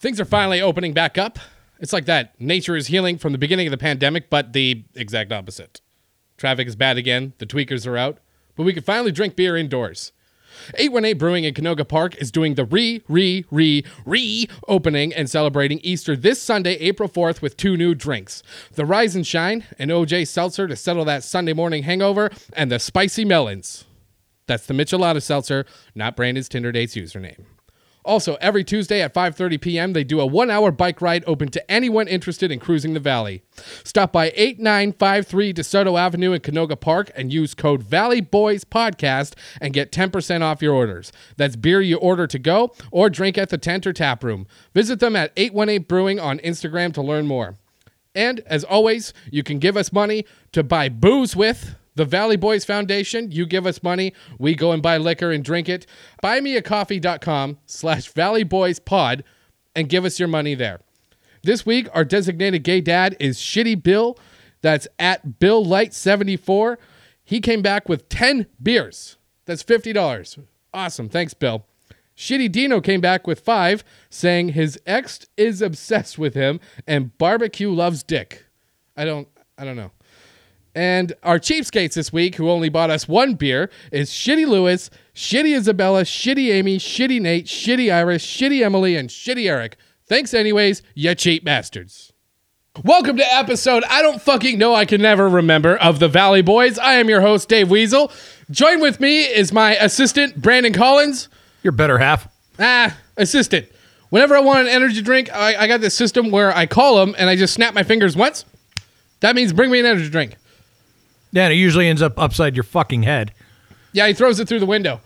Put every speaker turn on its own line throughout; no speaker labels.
Things are finally opening back up. It's like that. Nature is healing from the beginning of the pandemic, but the exact opposite. Traffic is bad again, the tweakers are out, but we can finally drink beer indoors. 818 Brewing in Canoga Park is doing the re, re, re, re opening and celebrating Easter this Sunday, April 4th, with two new drinks the Rise and Shine, an OJ seltzer to settle that Sunday morning hangover, and the Spicy Melons. That's the Michelada seltzer, not Brandon's Tinder date's username. Also, every Tuesday at 5:30 p.m., they do a 1-hour bike ride open to anyone interested in cruising the valley. Stop by 8953 DeSoto Avenue in Canoga Park and use code Valley Boys Podcast and get 10% off your orders. That's beer you order to go or drink at the tent or tap room. Visit them at 818 Brewing on Instagram to learn more. And as always, you can give us money to buy booze with. The Valley Boys Foundation, you give us money, we go and buy liquor and drink it. Buymeacoffee.com slash Valley Boys Pod and give us your money there. This week, our designated gay dad is Shitty Bill. That's at Bill Light 74. He came back with 10 beers. That's $50. Awesome. Thanks, Bill. Shitty Dino came back with five, saying his ex is obsessed with him and barbecue loves dick. I don't I don't know. And our cheapskates this week, who only bought us one beer, is Shitty Lewis, Shitty Isabella, Shitty Amy, Shitty Nate, Shitty Iris, Shitty Emily, and Shitty Eric. Thanks, anyways, you cheap bastards. Welcome to episode I don't fucking know I can never remember of the Valley Boys. I am your host, Dave Weasel. Join with me is my assistant, Brandon Collins.
Your better half.
Ah, assistant. Whenever I want an energy drink, I, I got this system where I call him and I just snap my fingers once. That means bring me an energy drink.
Yeah, and it usually ends up upside your fucking head.
Yeah, he throws it through the window.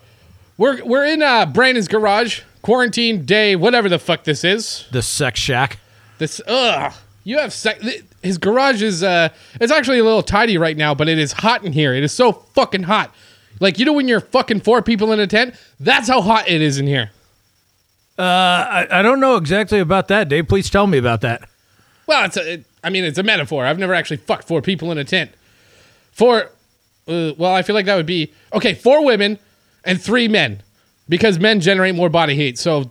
We're we're in uh, Brandon's garage, quarantine day, whatever the fuck this is.
The sex shack.
This ugh. You have sex. his garage is uh it's actually a little tidy right now, but it is hot in here. It is so fucking hot. Like you know when you're fucking four people in a tent, that's how hot it is in here.
Uh, I, I don't know exactly about that, Dave. Please tell me about that.
Well, it's a it, I mean it's a metaphor. I've never actually fucked four people in a tent. Four uh, well, I feel like that would be okay, four women and three men because men generate more body heat. So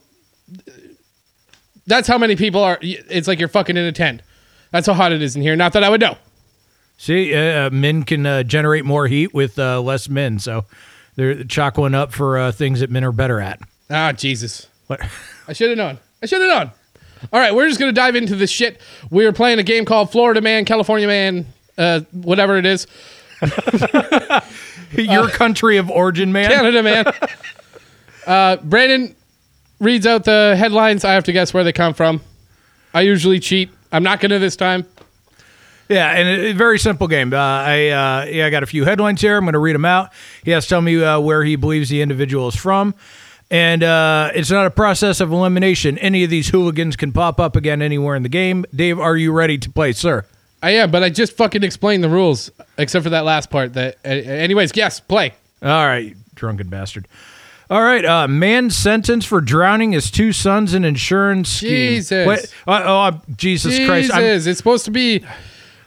that's how many people are it's like you're fucking in a tent. That's how hot it is in here. Not that I would know.
See, uh, men can uh, generate more heat with uh, less men, so they're chalk one up for uh, things that men are better at.
Ah, Jesus.
What?
I should have known. I should have known. All right, we're just gonna dive into this shit. We are playing a game called Florida Man, California Man, uh, whatever it is,
Your country of origin, man.
Canada Man. uh, Brandon reads out the headlines. I have to guess where they come from. I usually cheat. I'm not gonna this time.
Yeah, and a, a very simple game. Uh, I uh, yeah, I got a few headlines here. I'm going to read them out. He has to tell me uh, where he believes the individual is from, and uh, it's not a process of elimination. Any of these hooligans can pop up again anywhere in the game. Dave, are you ready to play, sir?
I am, but I just fucking explained the rules, except for that last part. That, uh, anyways, yes, play.
All right, drunken bastard. All right, uh, man sentenced for drowning his two sons in insurance scheme.
Jesus.
What? Uh, oh, uh, Jesus, Christ! I'm,
Jesus, it's supposed to be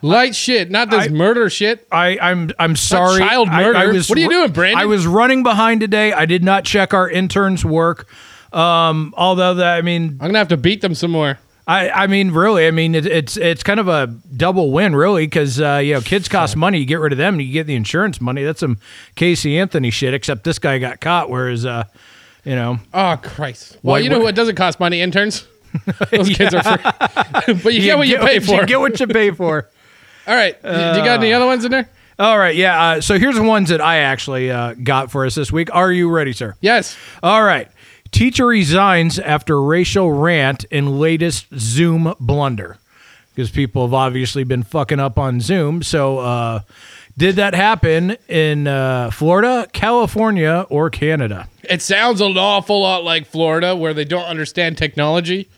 light shit, not this
I-
murder shit.
I, I'm I'm sorry.
child
I-
murder.
I, was,
What are you doing, Brandon?
I was running behind today. I did not check our intern's work. Um, although that I mean,
I'm gonna have to beat them some more.
I I mean, really, I mean, it, it's it's kind of a double win, really, because uh, you know, kids cost money. You get rid of them, and you get the insurance money. That's some Casey Anthony shit. Except this guy got caught, whereas uh, you know,
Oh Christ! Well,
What-
you know
what-
what doesn't cost money? Interns. Those kids are free, but you get what you pay for.
get what you pay for.
All right, do you got any other ones in there?
All right, yeah. Uh, so here's the ones that I actually uh, got for us this week. Are you ready, sir?
Yes.
All right. Teacher resigns after racial rant in latest Zoom blunder. Because people have obviously been fucking up on Zoom. So, uh, did that happen in uh, Florida, California, or Canada?
It sounds an awful lot like Florida, where they don't understand technology.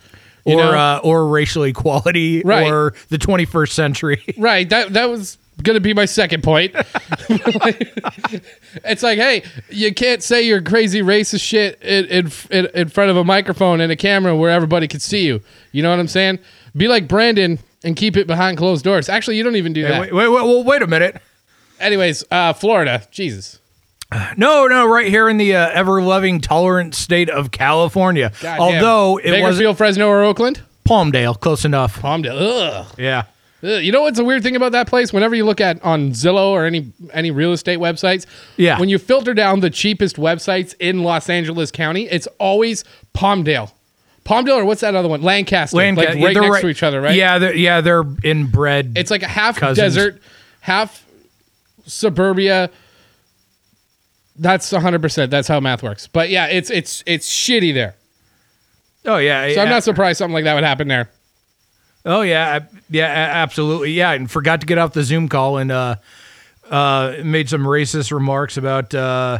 You
or
know?
uh, or racial equality,
Right.
or the 21st century?
Right. That that was gonna be my second point. it's like, hey, you can't say your crazy racist shit in, in in front of a microphone and a camera where everybody can see you. You know what I'm saying? Be like Brandon and keep it behind closed doors. Actually, you don't even do that.
wait, wait, wait, well, wait a minute.
Anyways, uh, Florida, Jesus.
No, no, right here in the uh, ever-loving, tolerant state of California.
God
Although
damn.
it was
Bakersfield, Fresno, or Oakland?
Palmdale, close enough.
Palmdale. Ugh.
Yeah.
Ugh. You know what's a weird thing about that place? Whenever you look at on Zillow or any any real estate websites,
Yeah.
when you filter down the cheapest websites in Los Angeles County, it's always Palmdale. Palmdale or what's that other one? Lancaster.
Lancaster,
like right
they're
next to each other, right?
Yeah, they're, yeah, they're inbred.
It's like a half
Cousins.
desert, half suburbia. That's 100%. That's how math works. But yeah, it's it's it's shitty there.
oh yeah,
So
yeah.
I'm not surprised something like that would happen there.
Oh yeah, yeah, absolutely. Yeah, and forgot to get off the Zoom call and uh, uh, made some racist remarks about, uh,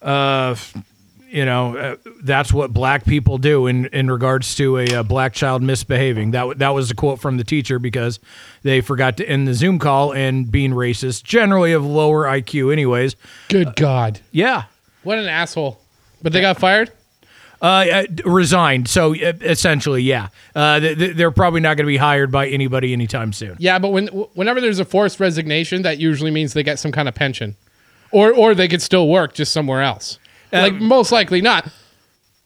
uh, you know, uh, that's what black people do in in regards to a, uh black child misbehaving. That w- that was a quote from the teacher because they forgot to end the Zoom call and being racist, generally of lower IQ, anyways.
Good God.
Yeah.
What an asshole. But they got fired?
Uh, uh, resigned. So essentially, yeah, uh, th- th- they're probably not going to be hired by anybody anytime soon.
Yeah, but when whenever there's a forced resignation, that usually means they get some kind of pension, or or they could still work just somewhere else. like most likely not,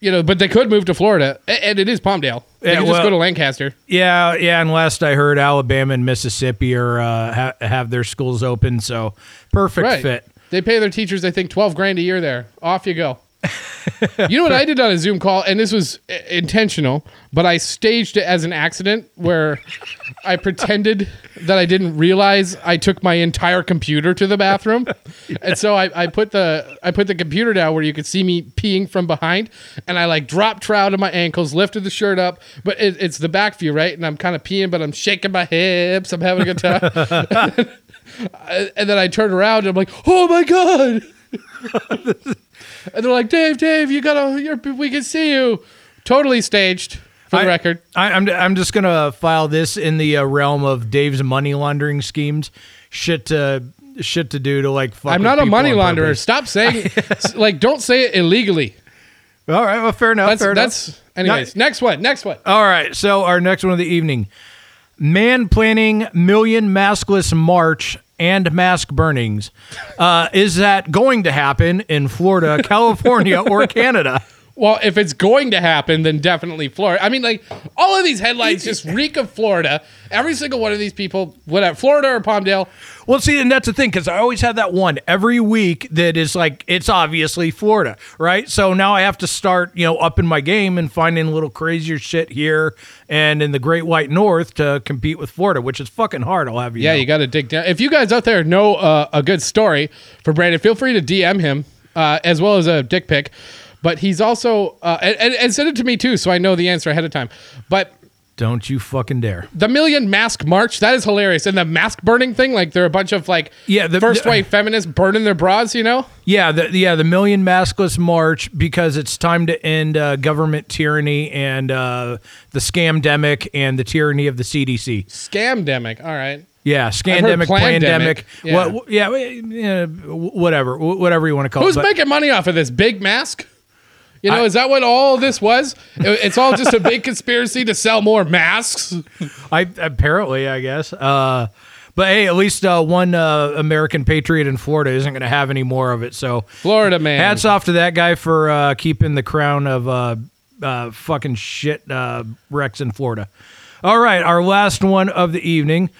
you know. But they could move to Florida, and it is Palmdale. They
Yeah,
just
well-
go to Lancaster.
Yeah, yeah. And last I heard, Alabama and Mississippi are uh, ha- have their schools open, so perfect
Right.
fit.
They pay their teachers, I think, twelve grand a year there. Off you go. you know what I did on a Zoom call, and this was i- intentional, but I staged it as an accident where I pretended that I didn't realize I took my entire computer to the bathroom, and so I, I put the I put the computer down where you could see me peeing from behind, and I like dropped trout to my ankles, lifted the shirt up, but it, it's the back view, right? And I'm kind of peeing, but I'm shaking my hips, I'm having a good time, and then I turn around and I'm like, oh my god. And they're like, Dave, Dave, you gotta, you're, we can see you. Totally staged, for the
I-
record.
I, I'm I'm just gonna file this in the uh, realm of Dave's money laundering schemes. Shit to shit to do to like. Fuck
I'm not a money launderer. Stop saying, like, don't say it illegally.
All right, well, fair enough.
That's,
fair enough.
that's, anyways, next one, next one.
All right, so our next one of the evening: man planning million maskless march and mask burnings. Uh, is that going to happen in Florida, California, or Canada?
Well, if it's going to happen, then definitely Florida. I mean, like, all of these headlines just reek of Florida. Every single one of these people, whatever, Florida or Palmdale,
Well, see, and that's the thing because I always have that one every week that is like it's obviously Florida, right? So now I have to start, you know, up in my game and finding a little crazier shit here and in the Great White North to compete with Florida, which is fucking hard. I'll have you.
Yeah,
know.
you got to dig down. If you guys out there know uh, a good story for Brandon, feel free to DM him uh, as well as a dick pic. But he's also uh, and, and, send it to me too, so I know the answer ahead of time. But
Don't you fucking dare.
the million mask march that is hilarious, and the mask burning thing, like they're a bunch of like
Yeah, the-
first
the-
wave feminists burning their bras, you know.
Yeah, the yeah the Million Maskless March because it's time to end uh, government tyranny and uh, the scamdemic and the tyranny of the CDC.
Scamdemic. All right.
Yeah, scandemic, pandemic.
Yeah.
What, yeah, whatever, whatever you want to call
Who's
it. but-
making money off of this big mask? You know,
I-
is that what all this was? It's all just a big conspiracy to sell more masks.
I apparently, I guess. Uh, but hey, at least uh, one uh, American patriot in Florida isn't going to have any more of it. So
Florida man.
hats off to that guy for uh, keeping the crown of uh, uh, fucking shit uh, wrecks in Florida. All right, our last one of the evening.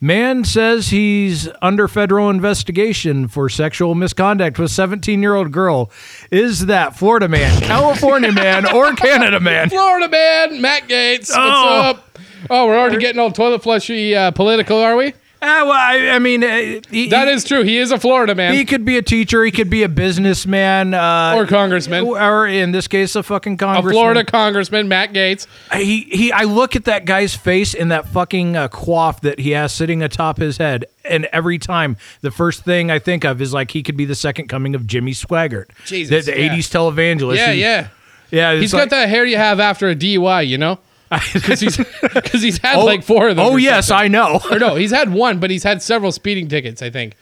Man says he's under federal investigation for sexual misconduct with 17 year old girl. Is that Florida man, California man, or Canada man?
Florida man, Matt Gaetz. What's
Oh.
up? Oh, we're already getting all toilet flushy uh, political, are we?
Ah, well, I, I mean, uh, he,
That is true. He is a Florida man
He could be a teacher. He could be a businessman, uh,
or congressman.
or in this case, a fucking
A
congressman.
Florida congressman, Matt Gaetz.
He he. I look at that guy's face and that fucking uh, coif that he has sitting atop his head, and every time the first thing I think of is like he could be the second coming of Jimmy Swaggart,
Jesus,
the, the
yeah.
'80s televangelist.
Yeah,
who-
yeah.
yeah.
He's got that hair you have after a DUI, you know? Because he's, 'cause he's had
Oh,
like four of them.
Oh yes,
something.
I know.
or no, he's had one, but he's had several speeding tickets, I think.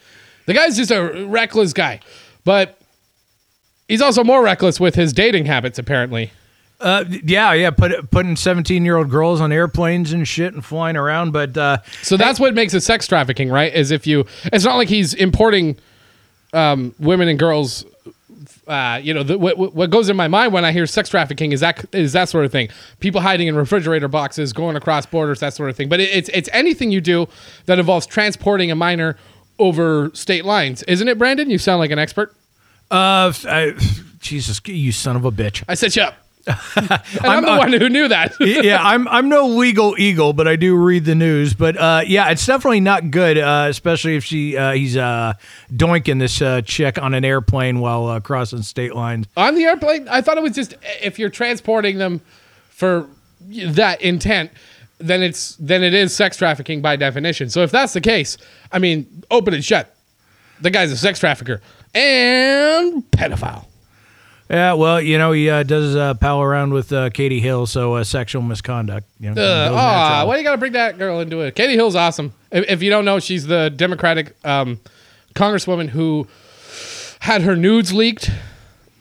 The guy's just a reckless guy. But he's also more reckless with his dating habits, apparently.
Uh, yeah, yeah. Put, putting 17 year old girls on airplanes and shit and flying around, but uh,
So that's what makes it sex trafficking, right? Is if you, it's not like he's importing um, women and girls. Uh, you know, the, what, what goes in my mind when I hear sex trafficking is that is that sort of thing. People hiding in refrigerator boxes, going across borders, that sort of thing. But it, it's it's anything you do that involves transporting a minor over state lines, isn't it, Brandon? You sound like an expert.
Uh, I, Jesus, you son of a bitch.
I set you up. And I'm, the one who knew that.
yeah, I'm I'm no legal eagle, but I do read the news. But uh, yeah, it's definitely not good, uh, especially if she uh, he's uh, doinking this uh, chick on an airplane while uh, crossing state lines.
On the airplane, I thought it was just if you're transporting them for that intent, then it's then it is sex trafficking by definition. So if that's the case, I mean, open and shut. The guy's a sex trafficker and pedophile.
Yeah, well, you know, he uh, does uh, pal around with uh, Katie Hill, so uh, sexual misconduct. You know,
Uh,
goes
aw,
natural.
why do you got to bring that girl into it? Katie Hill's awesome. If, if you don't know, she's the Democratic um, congresswoman who had her nudes leaked,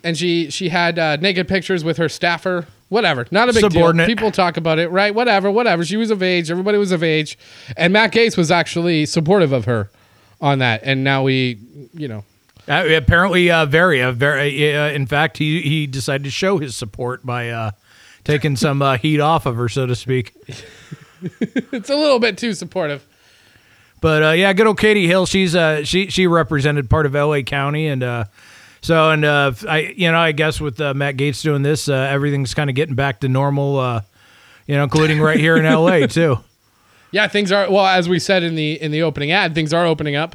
and she she had uh, naked pictures with her staffer. Whatever, not a big deal. People talk about it, right? Whatever, whatever. She was of age. Everybody was of age, and Matt Gaetz was actually supportive of her on that. And now we, you know,
Uh, apparently, uh, very, uh, very. Uh, in fact, he he decided to show his support by uh, taking some uh, heat off of her, so to speak.
it's a little bit too supportive.
But uh, yeah, good old Katie Hill. She's uh, she she represented part of L.A. County, and uh, so and uh, I you know I guess with uh, Matt Gaetz doing this, uh, everything's kind of getting back to normal. Uh, you know, including right here in L.A. too.
Yeah, things are well as we said in the in the opening ad. Things are opening up.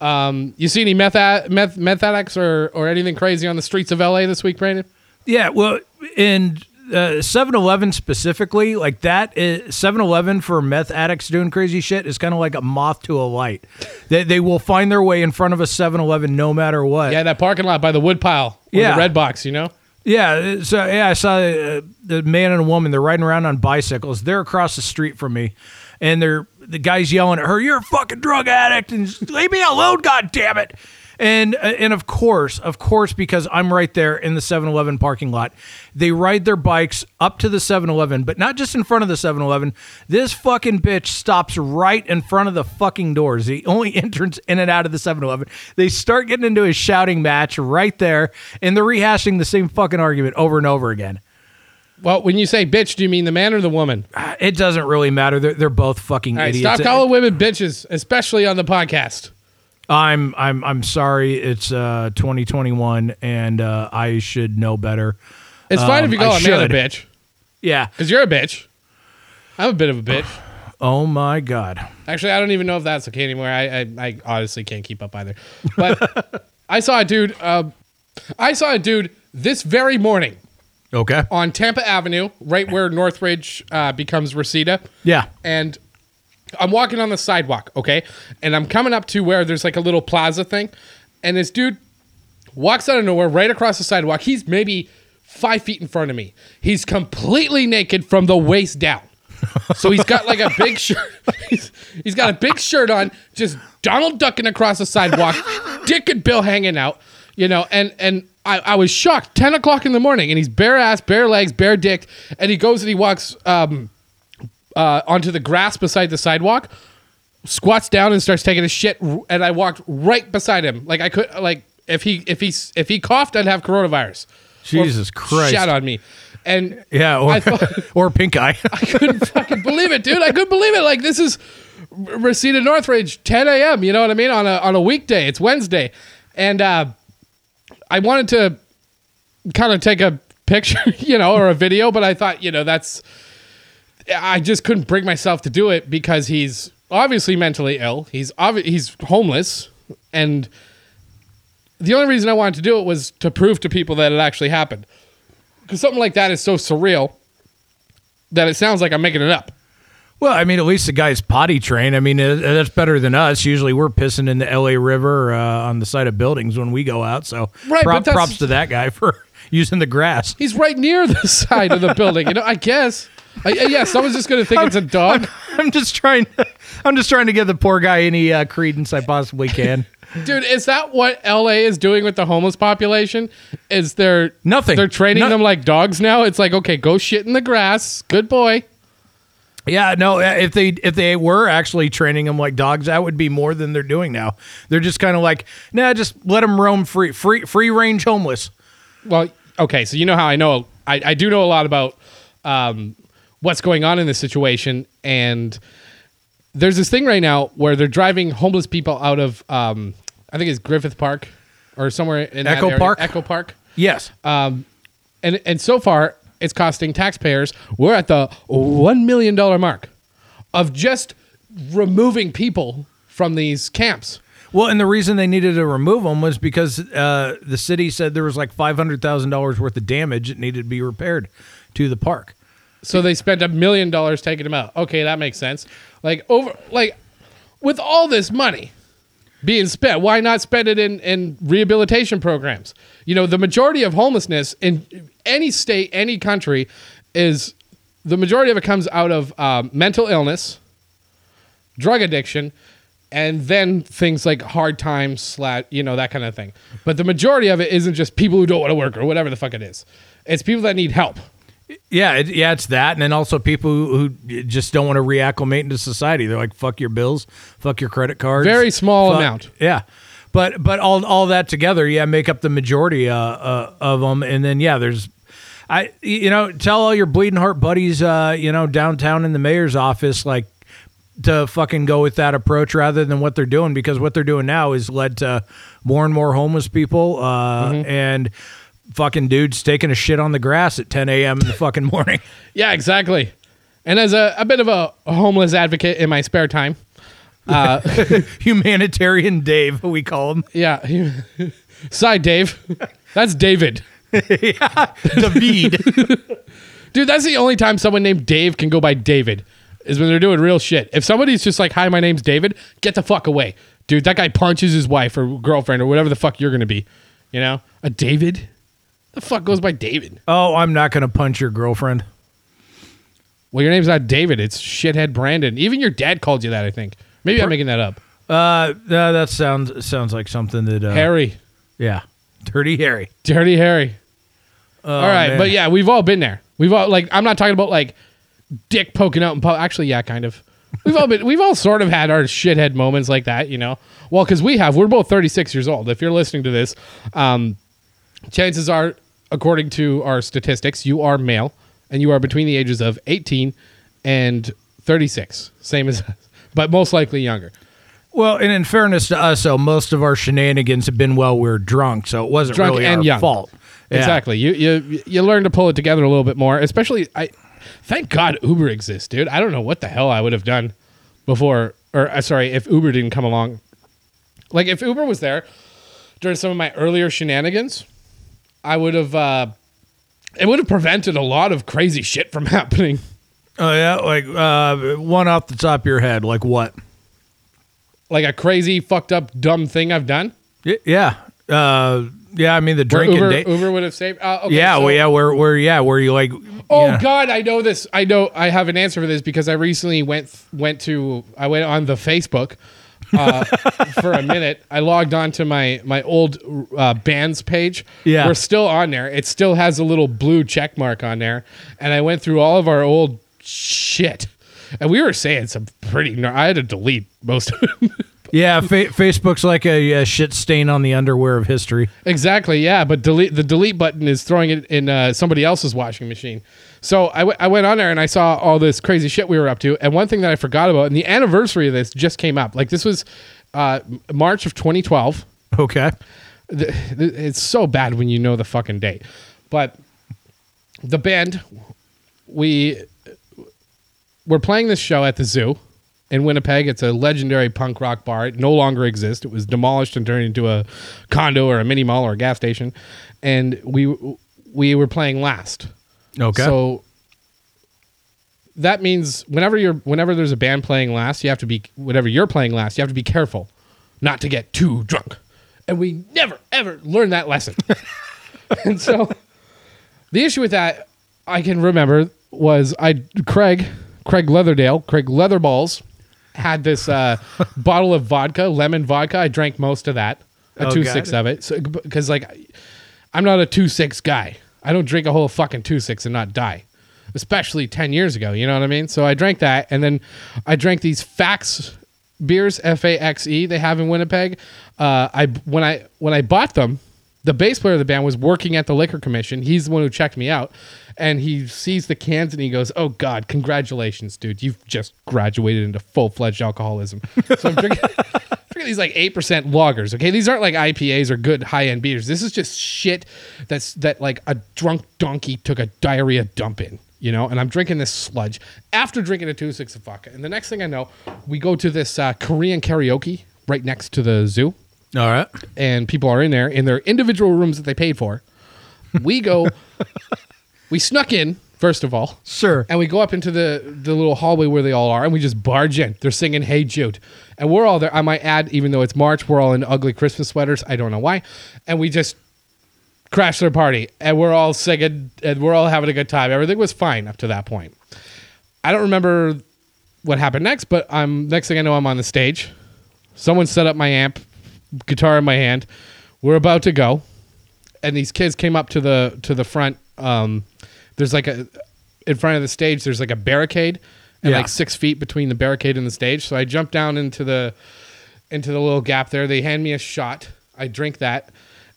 Um, you see any meth meth meth addicts or or anything crazy on the streets of LA this week, Brandon?
Yeah, well, in uh, 7-Eleven specifically, like that, is, 7-Eleven for meth addicts doing crazy shit is kind of like a moth to a light. They, they will find their way in front of a 7-Eleven no matter what.
Yeah, that parking lot by the wood pile,
Yeah.
the red box. You know,
Yeah, so yeah, I saw uh, the man and a woman. They're riding around on bicycles. They're across the street from me, and they're the guy's yelling at her, "You're a fucking drug addict!" and leave me alone, god damn it! And uh, and of course, of course, because I'm right there in the 7-Eleven parking lot, they ride their bikes up to the 7-Eleven, but not just in front of the 7-Eleven. This fucking bitch stops right in front of the fucking doors, the only entrance in and out of the 7-Eleven. They start getting into a shouting match right there, and they're rehashing the same fucking argument over and over again.
Well, when you say bitch, do you mean the man or the woman?
Uh, It doesn't really matter. They're, they're both fucking
right,
idiots.
stop calling women bitches, especially on the podcast.
I'm I'm I'm sorry. It's uh 2021, and uh, I should know better.
It's fine if
Um,
you call
I
a man a bitch,
Yeah.
because you're a bitch. I'm a bit of a bitch.
Oh my god.
Actually, I don't even know if that's okay anymore. I I, I honestly can't keep up either. But I saw a dude. Uh, I saw a dude this very morning
Okay.
on Tampa Avenue, right where Northridge uh, becomes Reseda.
Yeah.
And I'm walking on the sidewalk, okay? And I'm coming up to where there's like a little plaza thing. And this dude walks out of nowhere right across the sidewalk. He's maybe five feet in front of me. He's completely naked from the waist down. So he's got like a big shirt. He's, he's got a big shirt on, just Donald ducking across the sidewalk, Dick and Bill hanging out, you know. And and I, I was shocked. Ten o'clock in the morning, and he's bare ass, bare legs, bare dick, and he goes and he walks um, uh, onto the grass beside the sidewalk, squats down and starts taking a shit. And I walked right beside him, like I could, like if he if he if he coughed, I'd have coronavirus. Or
Jesus Christ.
Shat on me, and
Yeah. Or,
thought.
or pink eye.
I couldn't fucking believe it, dude. I couldn't believe it. Like this is Reseda Northridge, 10 a.m. You know what I mean? On a on a weekday. It's Wednesday, and uh, I wanted to kind of take a picture, you know, or a video, but I thought, you know, that's I just couldn't bring myself to do it because he's obviously mentally ill. He's obvi- he's homeless, and the only reason I wanted to do it was to prove to people that it actually happened. Because something like that is so surreal that it sounds like I'm making it up.
Well, I mean, at least the guy's potty trained. I mean, uh, that's better than us. Usually, we're pissing in the L.A. River uh, on the side of buildings when we go out. So,
Right,
prop- props to that guy for using the grass.
He's right near the side of the building. You know, I guess. I, yeah, someone's just going to think it's a dog.
I'm just trying. To, I'm just trying to give the poor guy any uh, credence I possibly can.
Dude, is that what LA is doing with the homeless population? Is they're
Nothing.
They're training
No-
them like dogs now. It's like, okay, go shit in the grass. Good boy.
Yeah, no. uh, If they if they were actually training them like dogs, that would be more than they're doing now. They're just kind of like, nah, just let them roam free, free, free range homeless.
Well, okay, so you know how I know I, I do know a lot about um, what's going on in this situation, and there's this thing right now where they're driving homeless people out of um, I think it's Griffith Park or somewhere in that
Echo. Park?
Echo Park.
Yes.
Um, and and so far it's costing taxpayers. We're at the one million dollar mark of just removing people from these camps.
Well, and the reason they needed to remove them was because uh, the city said there was like five hundred thousand dollars worth of damage that needed to be repaired to the park.
So they spent a million dollars taking them out. Okay, that makes sense. Like over like with all this money being spent, why not spend it in, in rehabilitation programs? You know, the majority of homelessness in any state, any country, is the majority of it comes out of um, mental illness, drug addiction, and then things like hard times, slash, you know, that kind of thing. But the majority of it isn't just people who don't want to work or whatever the fuck it is. It's people that need help.
Yeah, it, yeah, it's that, and then also people who, who just don't want to reacclimate into society. They're like, "Fuck your bills, fuck your credit cards."
Very small
fuck-
amount.
Yeah, but but all all that together, yeah, make up the majority uh, uh, of them, and then yeah, there's. I you know tell all your bleeding heart buddies uh you know downtown in the mayor's office like to fucking go with that approach rather than what they're doing because what they're doing now is led to more and more homeless people uh, and fucking dudes taking a shit on the grass at 10 a.m. in the fucking morning.
Yeah, exactly. And as a, a bit of a homeless advocate in my spare time, uh,
Humanitarian Dave, we call him.
yeah, side Dave, that's David.
David.
Dude, that's the only time someone named Dave can go by David is when they're doing real shit. If somebody's just like, "Hi, my name's David," get the fuck away, dude. That guy punches his wife or girlfriend or whatever the fuck you're gonna be. You know, a David. The fuck goes by David?
oh, I'm not going to punch your girlfriend.
Well, your name's not David. It's shithead Brandon. Even your dad called you that. I think. Maybe I'm making that up.
Uh, uh, that sounds sounds like something that. Uh,
Harry,
Yeah. Dirty Harry.
Dirty Harry.
Oh,
all right,
man.
but yeah, we've all been there. We've all like. I'm not talking about like dick poking out in public. Actually, yeah, kind of. We've all been. We've all sort of had our shithead moments like that, you know. Well, because we have. We're both 36 years old. If you're listening to this, um, chances are, according to our statistics, you are male and you are between the ages of 18 and 36, same as us, but most likely younger.
Well, and in fairness to us, so most of our shenanigans have been while we are drunk, so it wasn't
Drunk
really
and
our
young.
fault. Yeah.
Exactly. You you you learn to pull it together a little bit more. Especially, I thank God Uber exists, dude. I don't know what the hell I would have done before, or uh, sorry, if Uber didn't come along. Like if Uber was there during some of my earlier shenanigans, I would have. Uh, it would have prevented a lot of crazy shit from happening.
Oh yeah, like uh, one off the top of your head, like what?
Like a crazy, fucked up, dumb thing I've done.
Y- Yeah, uh, yeah. I mean the drinking.
Uber,
day-
Uber would have saved. Uh, okay,
yeah,
so-
well, yeah. Where, where, yeah, where you like?
Oh
yeah.
God, I know this. I know I have an answer for this because I recently went went to I went on the Facebook uh, for a minute. I logged on to my my old uh, bands page.
Yeah.
we're still on there. It still has a little blue check mark on there, and I went through all of our old shit, and we were saying some pretty. I had to delete most of them.
Yeah, fa- Facebook's like a, a shit stain on the underwear of history.
Exactly. Yeah, but delete the delete button is throwing it in uh, somebody else's washing machine. So I, w- I went on there and I saw all this crazy shit we were up to. And one thing that I forgot about, and the anniversary of this just came up. Like this was uh, March of 2012.
Okay.
The- the- It's so bad when you know the fucking date. But the band, we we're playing this show at the zoo in Winnipeg. It's a legendary punk rock bar. It no longer exists. It was demolished and turned into a condo or a mini mall or a gas station. And we we were playing last.
Okay.
So that means whenever you're whenever there's a band playing last, you have to be whenever you're playing last, you have to be careful not to get too drunk. And we never ever learned that lesson. and so the issue with that I can remember was I Craig Craig Leatherdale Craig Leatherballs had this uh, bottle of vodka lemon vodka. I drank most of that, a
Oh,
two six of it, so because like I'm not a two six guy. I don't drink a whole fucking two six and not die. especially 10 years ago. You know what I mean? So I drank that. And then I drank these Faxe beers, F A X E, they have in Winnipeg. Uh, I when I when I bought them, the bass player of the band was working at the liquor commission. He's the one who checked me out, and he sees the cans and he goes, "Oh God, congratulations, dude! You've just graduated into full fledged alcoholism." So I'm drinking, drinking these like eight percent lagers. Okay, these aren't like IPAs or good high end beers. This is just shit that's that like a drunk donkey took a diarrhea dump in. You know, and I'm drinking this sludge after drinking a two six of vodka. And the next thing I know, we go to this uh, Korean karaoke right next to the zoo
All right.
and people are in there in their individual rooms that they paid for. We go, we snuck in first of all,
Sure.
and we go up into the the little hallway where they all are, and we just barge in. They're singing "Hey Jude," and we're all there. I might add, even though it's March, we're all in ugly Christmas sweaters. I don't know why, and we just crash their party, and we're all singing, and we're all having a good time. Everything was fine up to that point. I don't remember what happened next, but I'm next thing I know, I'm on the stage. Someone set up my amp, guitar in my hand. We're about to go, and these kids came up to the to the front. Um, there's like a in front of the stage. There's like a barricade, and
Yeah.
like six feet between the barricade and the stage. So I jump down into the into the little gap there. They hand me a shot. I drink that,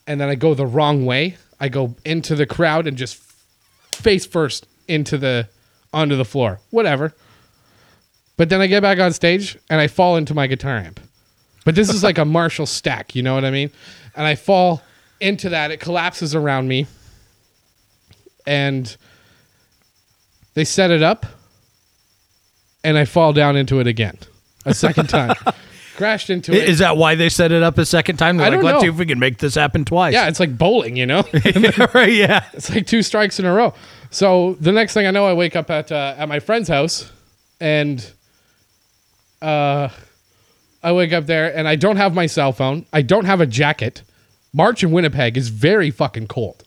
and then I go the wrong way. I go into the crowd and just face first into the onto the floor. Whatever. But then I get back on stage and I fall into my guitar amp. But this is like a Marshall stack, you know what I mean? And I fall into that. It collapses around me. And they set it up. And I fall down into it again. A second time. Crashed into it.
Is that why they set it up a second time? They're
I
like,
don't
let's
know.
see if we can make this happen twice.
yeah, it's like bowling, you know?
right. Yeah.
It's like two strikes in a row. So the next thing I know, I wake up at uh, at my friend's house, and uh, I wake up there, and I don't have my cell phone. I don't have a jacket. March in Winnipeg is very fucking cold.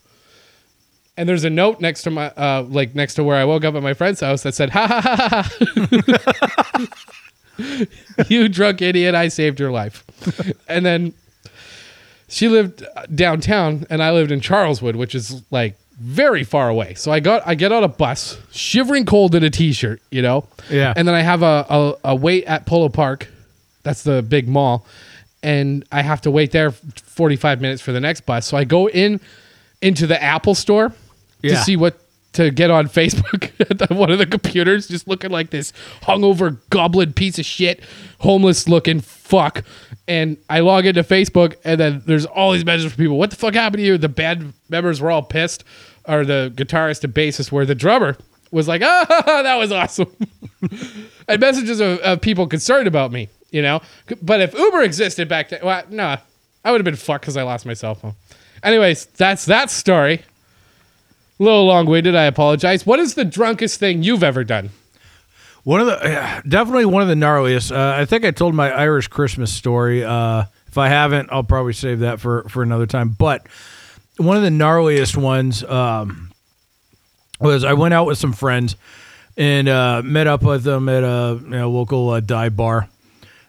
And there's a note next to my uh, like next to where I woke up at my friend's house that said, "Ha ha ha ha." you drunk idiot! I saved your life. and then she lived downtown and I lived in Charleswood, which is like very far away. So I got I get on a bus, shivering cold in a t-shirt, you know.
Yeah.
And then I have a, a, a wait at Polo Park. That's the big mall. And I have to wait there 45 minutes for the next bus. So I go in into the Apple store to see what to get on Facebook at one of the computers, just looking like this hungover goblin piece of shit, homeless looking fuck. And I log into Facebook, and then there's all these messages from people. What the fuck happened to you? The band members were all pissed, or the guitarist and bassist, where the drummer was like, "Ah, that was awesome," and messages of, of people concerned about me. You know, but if Uber existed back then, well, no, I would have been fucked because I lost my cell phone. Anyways, that's that story. A little long winded. I apologize. What is the drunkest thing you've ever done?
One of the yeah, definitely one of the gnarliest. Uh, I think I told my Irish Christmas story. Uh, if I haven't, I'll probably save that for for another time. But one of the gnarliest ones um, was I went out with some friends and uh, met up with them at a you know, local uh, dive bar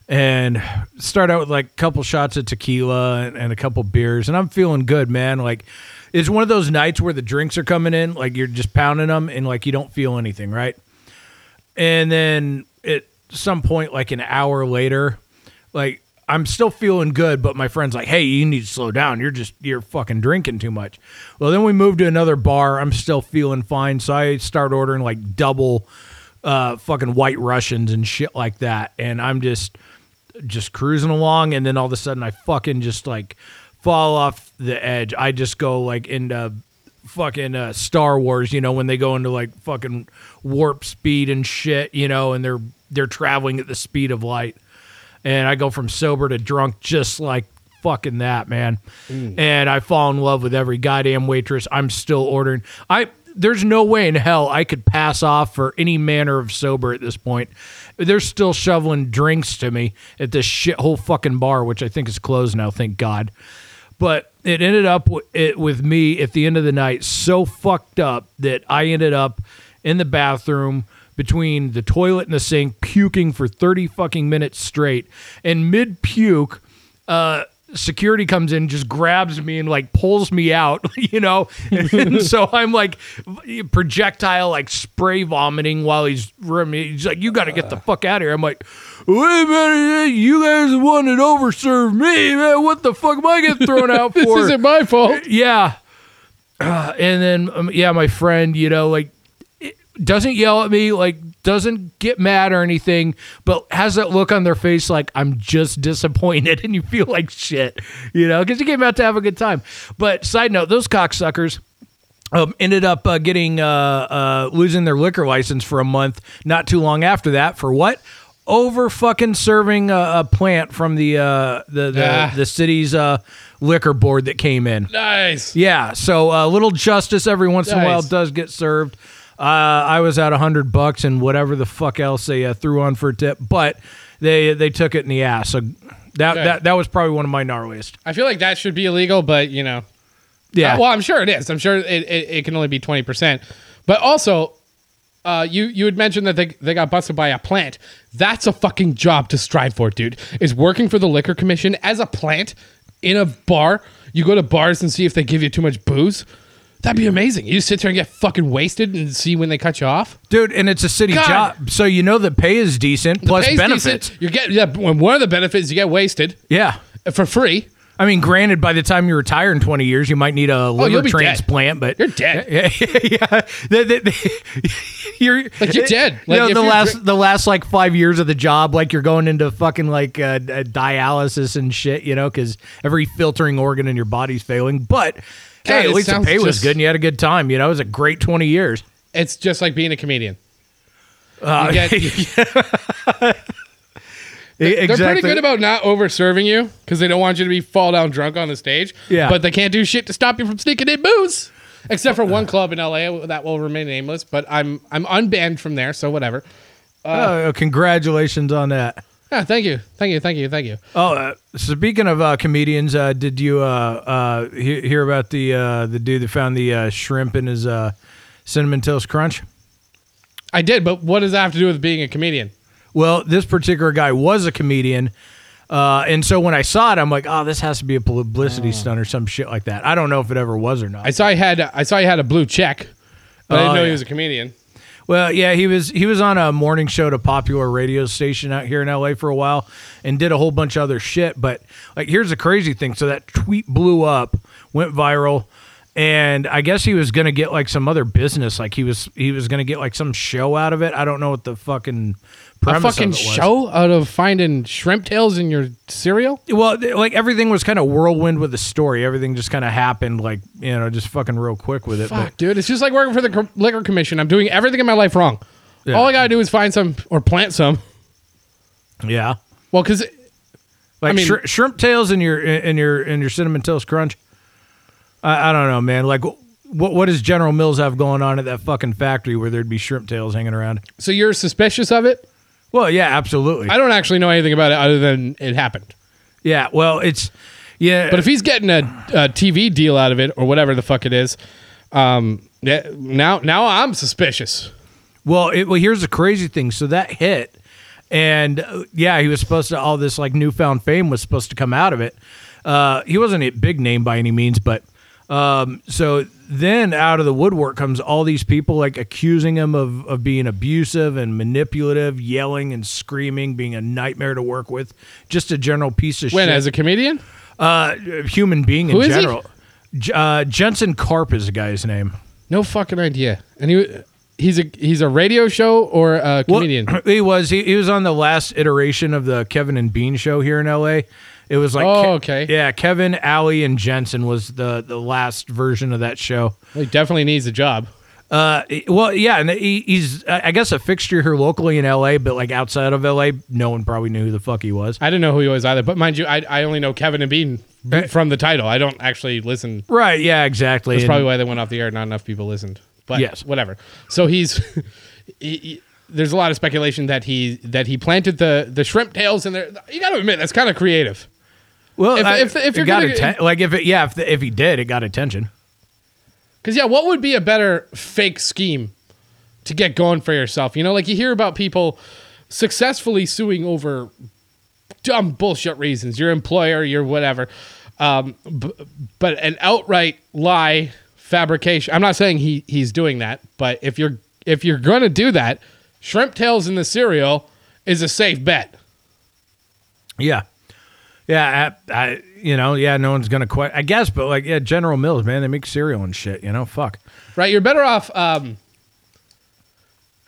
and start out with like a couple shots of tequila and, and a couple beers and i'm feeling good man like it's one of those nights where the drinks are coming in like you're just pounding them and like you don't feel anything right? And then at some point like an hour later like i'm still feeling good but my friend's like hey you need to slow down. You're just you're fucking drinking too much. Well then we moved to another bar. I'm still feeling fine. So i start ordering like double uh fucking white russians and shit like that. And i'm just just cruising along. And then all of a sudden I fucking just like fall off the edge. I just go like into fucking uh, Star Wars, you know, when they go into like fucking warp speed and shit, you know, and they're they're traveling at the speed of light. And I go from sober to drunk just like fucking that, man. And I fall in love with every goddamn waitress. I'm still ordering. I there's no way in hell I could pass off for any manner of sober at this point. They're still shoveling drinks to me at this shithole fucking bar, which I think is closed now, thank God. But it ended up w- it, with me at the end of the night so fucked up that I ended up in the bathroom between the toilet and the sink, puking for 30 fucking minutes straight. And mid puke, uh, security comes in, just grabs me and like pulls me out, you know. And, so I'm like projectile, like spray vomiting while he's he's like, "You got to get the fuck out of here." I'm like, "Wait a minute, you guys wanted to overserve me, man. What the fuck am I getting thrown out for?"
this isn't my fault.
Yeah. Uh, and then, um, yeah, my friend, you know, like, doesn't yell at me, like, doesn't get mad or anything, but has that look on their face like, I'm just disappointed. And you feel like shit, you know, because you came out to have a good time. But side note, those cocksuckers. Um, ended up uh, getting uh, uh, losing their liquor license for a month. Not too long after that, for what? Over fucking serving a, a plant from the uh, the the,
Ah.
the city's uh, liquor board that came in.
Nice.
Yeah, so a little justice every once in a while
Nice.
does get served. Uh, I was at a hundred bucks and whatever the fuck else they uh, threw on for a tip, but they they took it in the ass. So that
Okay.
that that was probably one of my gnarliest.
I feel like that should be illegal, but you know,
Yeah,
Uh, well, I'm sure it is. I'm sure it, it, it can only be 20%. But also, uh, you you had mentioned that they, they got busted by a plant. That's a fucking job to strive for, dude. Is working for the liquor commission as a plant in a bar. You go to bars and see if they give you too much booze. That'd be amazing. You just sit there and get fucking wasted and see when they cut you off.
dude, and it's a city
God.
job, so you know the pay is decent plus benefits.
decent. You get yeah. One of the benefits you get wasted
Yeah.
for free.
I mean, granted, by the time you retire in 20 years, you might need a liver
Oh, you'll dead.
transplant, but
You're dead.
yeah, yeah. The- the- the- you're
Like, you're dead.
You know, the last
dri-
the last like five years of the job, like you're going into fucking like uh, uh, dialysis and shit, you know, because every filtering organ in your body's failing. But
God,
hey, at least the pay was
just-
good and you had a good time. You know, it was a great 20 years.
It's just like being a comedian.
Uh,
get,
exactly.
They're pretty good about not over serving you because they don't want you to be fall down drunk on the stage.
Yeah.
But they can't do shit to stop you from sneaking in booze. Except for one club in LA that will remain nameless, but I'm I'm unbanned from there, so whatever.
Oh, congratulations on that.
Yeah, thank you, thank you, thank you, thank you.
Oh, uh, speaking of uh, comedians, uh, did you uh, uh, he- hear about the uh, the dude that found the uh, shrimp in his uh, cinnamon toast crunch?
I did, but what does that have to do with being a comedian?
Well, this particular guy was a comedian. Uh, and so when I saw it, I'm like, oh, this has to be a publicity stunt or some shit like that. I don't know if it ever was or not.
I saw he had I saw he had a blue check, but I didn't
Oh,
know he
yeah.
was a comedian.
well, yeah, he was he was on a morning show at a popular radio station out here in LA for a while and did a whole bunch of other shit. But like, here's the crazy thing: so that tweet blew up, went viral, and I guess he was gonna get like some other business. Like he was he was gonna get like some show out of it. I don't know what the fucking
A fucking
of it was.
show out of finding shrimp tails in your cereal.
Well, th- like everything was kind of whirlwind with the story. Everything just kind of happened, like you know, just fucking real quick with it. But
Fuck, dude, it's just like working for the co- liquor commission. I'm doing everything in my life wrong.
Yeah.
All I gotta do is find some or plant some.
yeah,
Well, because
like
mean-
shri- shrimp tails in your in your in your cinnamon toast crunch. I, I don't know, man. Like, what what does General Mills have going on at that fucking factory where there'd be shrimp tails hanging around?
so you're suspicious of it.
Well, yeah, absolutely.
I don't actually know anything about it other than it happened.
yeah, well, it's yeah,
But if he's getting a, a TV deal out of it or whatever the fuck it is, um, yeah, now now I'm suspicious.
Well, it, well, here's the crazy thing. So that hit, and uh, yeah, he was supposed to. All this like newfound fame was supposed to come out of it. Uh, he wasn't a big name by any means, but um, so then out of the woodwork comes all these people like accusing him of of being abusive and manipulative, yelling and screaming, being a nightmare to work with, just a general piece of shit.
When
shit.
as a comedian,
uh, human being in
Who is he?
general. J- Uh, Jensen Karp is the guy's name.
no fucking idea. And he he's a he's a radio show or a
Well,
comedian.
he was. He, he was on the last iteration of the Kevin and Bean show here in LA. It was like,
Oh,
Ke-
okay.
yeah. Kevin, Allie, and Jensen was the the last version of that show.
he definitely needs a job.
Uh, well, yeah, and he, he's I guess a fixture here locally in LA, but like outside of LA, no one probably knew who the fuck he was.
I didn't know who he was either. But mind you, I, I only know Kevin and Bean from the title. I don't actually listen.
Right? Yeah, exactly.
That's
And-
probably why they went off the air. Not enough people listened. But
Yes.
whatever. So he's. he- he- there's a lot of speculation that he that he planted the the shrimp tails in there. You got to admit that's kind of creative.
Well,
if-
I-
if- if you're
got
gonna-
atten- like if it yeah if the, if he did, it got attention.
Because yeah, what would be a better fake scheme to get going for yourself? You know, like you hear about people successfully suing over dumb bullshit reasons. Your employer, your whatever. Um, b- but an outright lie fabrication. I'm not saying he he's doing that, but if you're if you're gonna do that, shrimp tails in the cereal is a safe bet.
Yeah. Yeah, I, I, you know, yeah, no one's gonna quit. I guess, but like, yeah, General Mills, man, they make cereal and shit. You know, fuck.
Right? You're better off. Um,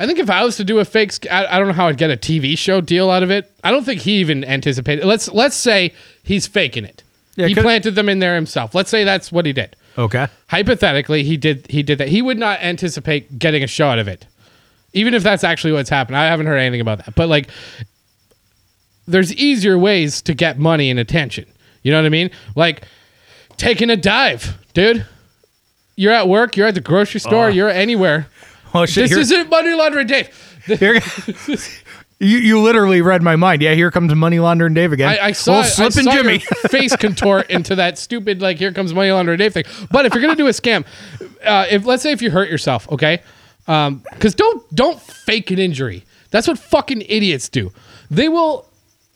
I think if I was to do a fake, I, I don't know how I'd get a TV show deal out of it. I don't think he even anticipated. Let's let's say he's faking it.
Yeah,
he planted them in there himself. Let's say that's what he did.
Okay.
Hypothetically, he did he did that. He would not anticipate getting a show out of it, even if that's actually what's happened. I haven't heard anything about that. But like, there's easier ways to get money and attention. You know what I mean? Like taking a dive, dude. You're at work. You're at the grocery store.
Oh.
You're anywhere.
Oh shit!
This isn't money laundering, Dave.
Here, you you literally read my mind. Yeah, here comes money laundering Dave again.
I, I saw,
Old
I saw
Jimmy.
face contort into that stupid like here comes money laundering Dave thing. But if you're gonna do a scam, uh, if let's say if you hurt yourself, okay, because don't don't fake an injury. That's what fucking idiots do. They will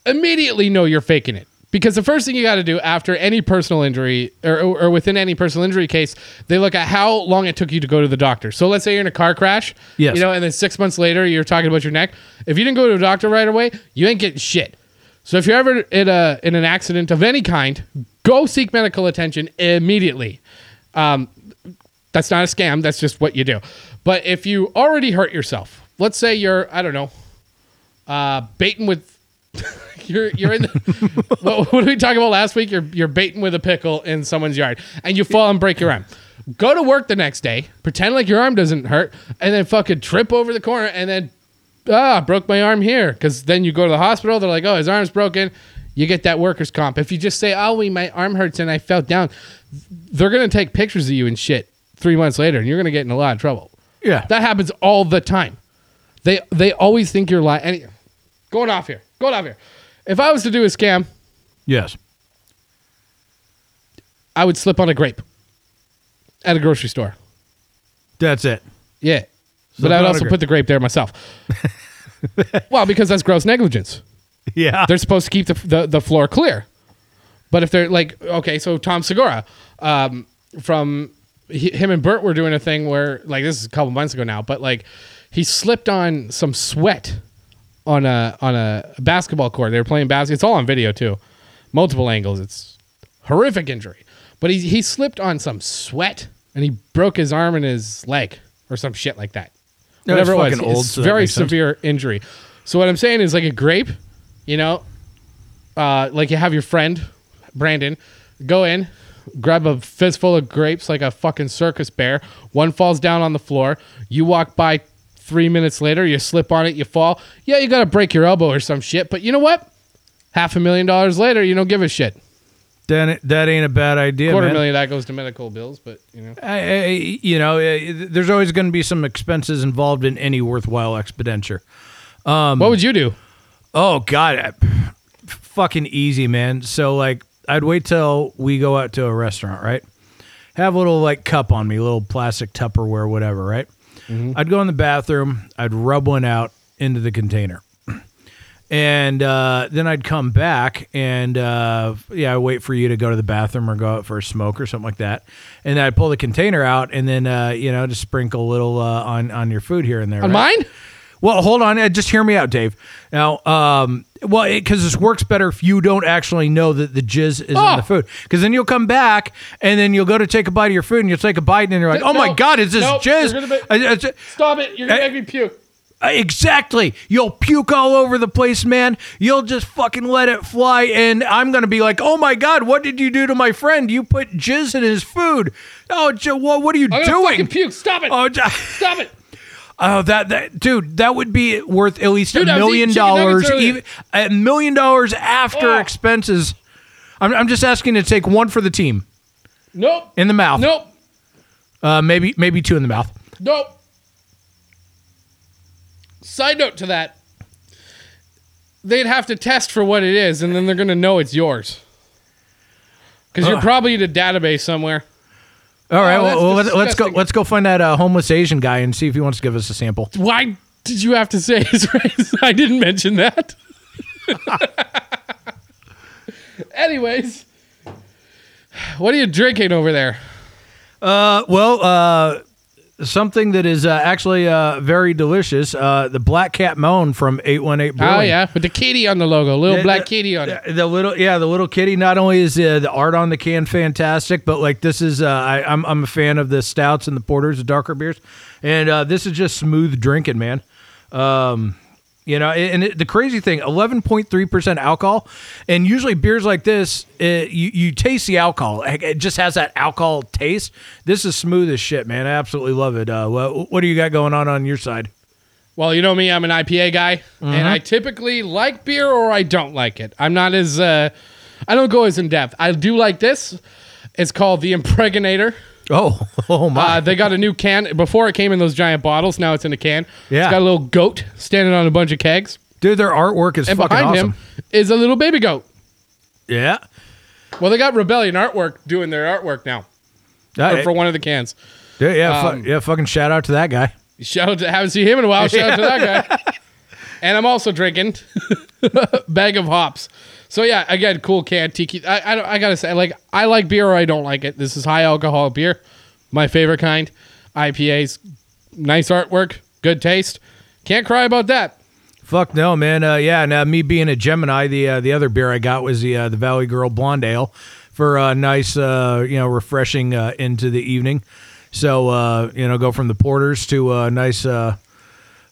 immediately know you're faking it. Because the first thing you got to do after any personal injury or, or within any personal injury case, they look at how long it took you to go to the doctor. So let's say you're in a car crash,
Yes.
you know, and then six months later you're talking about your neck. If you didn't go to a doctor right away, you ain't getting shit. So if you're ever in a in an accident of any kind, go seek medical attention immediately. Um, that's not a scam. That's just what you do. But if you already hurt yourself, let's say you're I don't know, uh, baiting with. you're you're in. The, what, what did we talk about last week? You're you're baiting with a pickle in someone's yard, and you fall and break your arm. Go to work the next day, pretend like your arm doesn't hurt, and then fucking trip over the corner, and then ah, broke my arm here. Because then you go to the hospital. They're like, oh, his arm's broken. You get that workers' comp. If you just say, oh, we, my arm hurts and I fell down, they're gonna take pictures of you and shit three months later, and you're gonna get in a lot of trouble.
yeah.
That happens all the time. They they always think you're lying. Going off here. Going off here. If I was to do a scam,
yes.
I would slip on a grape at a grocery store.
That's it.
Yeah. But I
on
would
a
also
grape.
put the grape there myself. well, because that's gross negligence.
Yeah.
They're supposed to keep the, the, the floor clear. But if they're like, okay, so Tom Segura, um, from he, him and Bert were doing a thing where, like, this is a couple months ago now, but like, he slipped on some sweat on a on a basketball court. They were playing basketball. It's all on video too, multiple angles. It's horrific injury. But he he slipped on some sweat and he broke his arm and his leg or some shit like that.
No,
Whatever it was,
old,
it's
so
very
makes sense.
severe injury. So what I'm saying is like a grape, you know, uh, like you have your friend Brandon go in, grab a fistful of grapes like a fucking circus bear. One falls down on the floor. You walk by three minutes later, you slip on it, you fall. Yeah, you gotta break your elbow or some shit. But you know what? Half a million dollars later, you don't give a shit.
That, that ain't a bad idea,
Quarter
man.
million that goes to medical bills, but you know.
I, I, you know, uh, there's always going to be some expenses involved in any worthwhile expenditure.
what would you do?
Oh God, I- fucking easy, man. So like, I'd wait till we go out to a restaurant, right? Have a little like cup on me, little plastic Tupperware, whatever, right? I'd go in the bathroom. I'd rub one out into the container, and uh, then I'd come back and uh, yeah, I wait for you to go to the bathroom or go out for a smoke or something like that, and then I'd pull the container out and then uh, you know just sprinkle a little uh, on on your food here and there.
On
right?
mine?
Well, hold on. uh, Just hear me out, Dave. Now, um, well, because this works better if you don't actually know that the jizz is
Oh.
in the food. Because then you'll come back and then you'll go to take a bite of your food and you'll take a bite and then you're like, oh my God, is this
no,
jizz?
be-
Uh, it's-
Stop it! You're gonna
Hey.
make me puke.
Exactly. You'll puke all over the place, man. You'll just fucking let it fly. And I'm going to be like, oh my God, what did you do to my friend? You put jizz in his food. Oh, what, what are you
I'm
doing?
fucking puke. Stop it!
Oh,
Stop it!
Oh, that that dude, that would be worth at least
Dude,
a
I was
million
eating chicken nuggets
dollars,
earlier.
even a million dollars after
Oh.
expenses. I'm, I'm just asking to take one for the team
Nope.
in the mouth.
Nope.
Uh, maybe maybe two in the mouth.
Nope. Side note to that, they'd have to test for what it is, and then they're going to know it's yours. Because you're probably in a database somewhere.
All right,
Oh,
well,
that's
well, let's, let's go.
disgusting.
Let's go find that uh, homeless Asian guy and see if he wants to give us a sample.
Why did you have to say his race? I didn't mention that. Anyways, what are you drinking over there?
Uh, well, uh, something that is uh, actually uh, very delicious. Uh, the Black Cat Moan from 818 Brewing.
Oh yeah, with the kitty on the logo, little
The-
black
the-
kitty on it.
The, little, yeah, the little kitty. Not only is uh, the art on the can fantastic, but like this is, uh, I, I'm I'm a fan of the stouts and the porters, the darker beers, and uh, this is just smooth drinking, man. Um, you know, and it, the crazy thing, 11.3% alcohol, and usually beers like this, it, you you taste the alcohol. It just has that alcohol taste. This is smooth as shit, man. I absolutely love it. Uh, what what do you got going on on your side?
Well, you know me, I'm an IPA guy,
Mm-hmm.
and I typically like beer or I don't like it. I'm not as, uh, I don't go as in depth. I do like this. It's called the Impregnator.
Oh, oh my!
Uh, they got a new can. Before it came in those giant bottles. Now it's in a can.
Yeah.
It's got a little goat standing on a bunch of kegs.
Dude, their artwork is
And
fucking
behind
awesome.
him is a little baby goat.
Yeah.
Well, they got Rebellion Artwork doing their artwork now
Uh,
for one of the cans.
yeah, yeah, fu-
um,
yeah, fucking shout out to that guy.
Shout out to haven't seen him in a while. Shout out to that guy. And I'm also drinking bag of hops. So yeah, again, cool can tiki. I I, I gotta say, like I like beer or I don't like it. This is high alcohol beer, my favorite kind. IPAs, nice artwork, good taste. Can't cry about that.
Fuck no, man. Uh, yeah, and uh, me being a Gemini, the uh, the other beer I got was the uh, the Valley Girl Blonde Ale for a nice, uh, you know, refreshing uh, into the evening. So uh, you know, go from the porters to a nice, uh,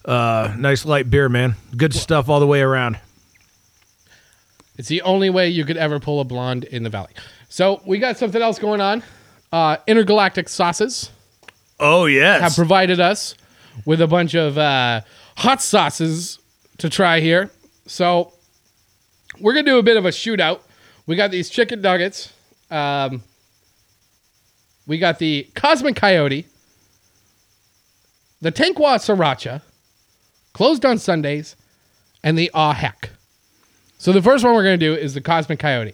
uh, nice light beer, man. Good stuff all the way around.
It's the only way you could ever pull a blonde in the valley. So we got something else going on. Uh, Intergalactic sauces.
Oh yes.
have provided us with a bunch of uh, hot sauces to try here. So we're gonna do a bit of a shootout. We got these chicken nuggets. Um, we got the Cosmic Coyote, the Tankwa Sriracha, closed on Sundays, and the Ah Heck. So the first one we're gonna do is the Cosmic Coyote.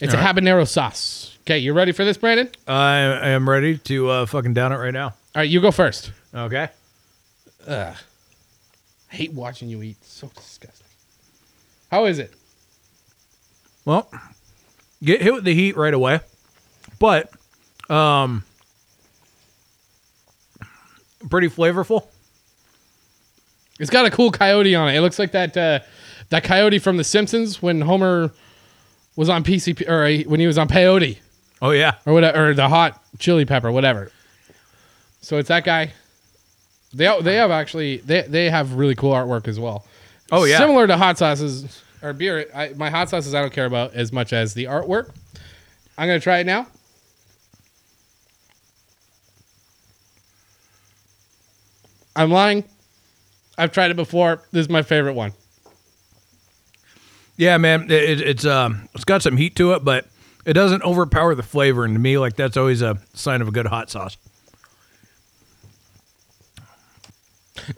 It's a habanero sauce. Okay, you ready for this, Brandon?
I am ready to uh, fucking down it right now.
All right, you go first.
Okay.
I hate watching you eat. So disgusting. How is it?
Well, get hit with the heat right away, but um, pretty flavorful.
It's got a cool coyote on it. It looks like that uh, that coyote from The Simpsons when Homer was on PCP or when he was on peyote
Oh yeah.
or whatever, or the hot chili pepper, whatever. So it's that guy. They they have actually they they have really cool artwork as well.
Oh, yeah.
similar to hot sauces or beer. I, my hot sauces I don't care about as much as the artwork. I'm gonna try it now. I'm lying. I've tried it before. This is my favorite one.
Yeah, man. It, it- it's um, it's got some heat to it, but it doesn't overpower the flavor. And to me, like that's always a sign of a good hot sauce.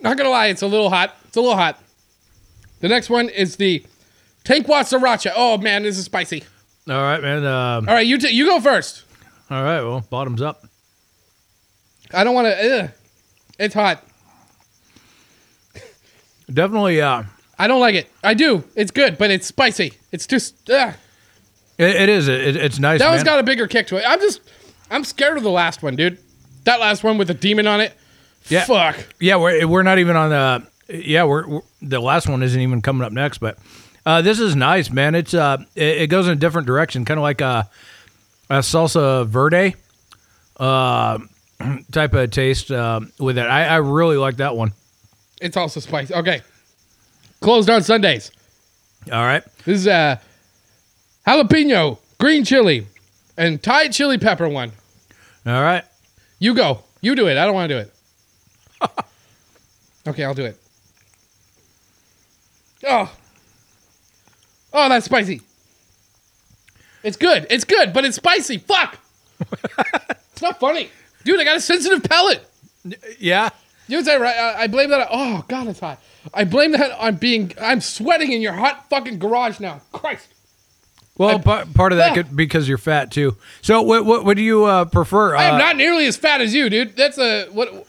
Not gonna lie, it's a little hot. It's a little hot. The next one is the Tankwa Sriracha. Oh man, this is spicy.
All right, man. Um,
All right, you t- you go first.
all right. Well, bottoms up.
I don't want to. It's hot.
Definitely. Uh,
I don't like it. I do. It's good, but it's spicy. It's just. Ugh.
it, it is. It, it's nice.
That
man.
one's got a bigger kick to it. I'm just. I'm scared of the last one, dude. That last one with the demon on it.
Yeah.
Fuck.
Yeah, we're we're not even on the. Yeah, we're, we're the last one isn't even coming up next, but uh, this is nice, man. It's uh, it, it goes in a different direction, kind of like a, a salsa verde, uh, type of taste uh, with it. I, I really like that one.
It's also spicy. Okay. Closed on Sundays.
All right,
This is uh, jalapeno, green chili, and Thai chili pepper one.
all right.
You go. You do it. I don't want to do it. okay, I'll do it. Oh. Oh, that's spicy. It's good. It's good, but it's spicy. Fuck. it's not funny. Dude, I got a sensitive palate.
Yeah,
You know what right? I, I blame that. Oh, God, it's hot. I blame that on being. I'm sweating in your hot fucking garage now. Christ.
well, pa- part of that could because you're fat too. So, what what, what do you uh, prefer?
I am
Uh,
not nearly as fat as you, dude. That's a. What?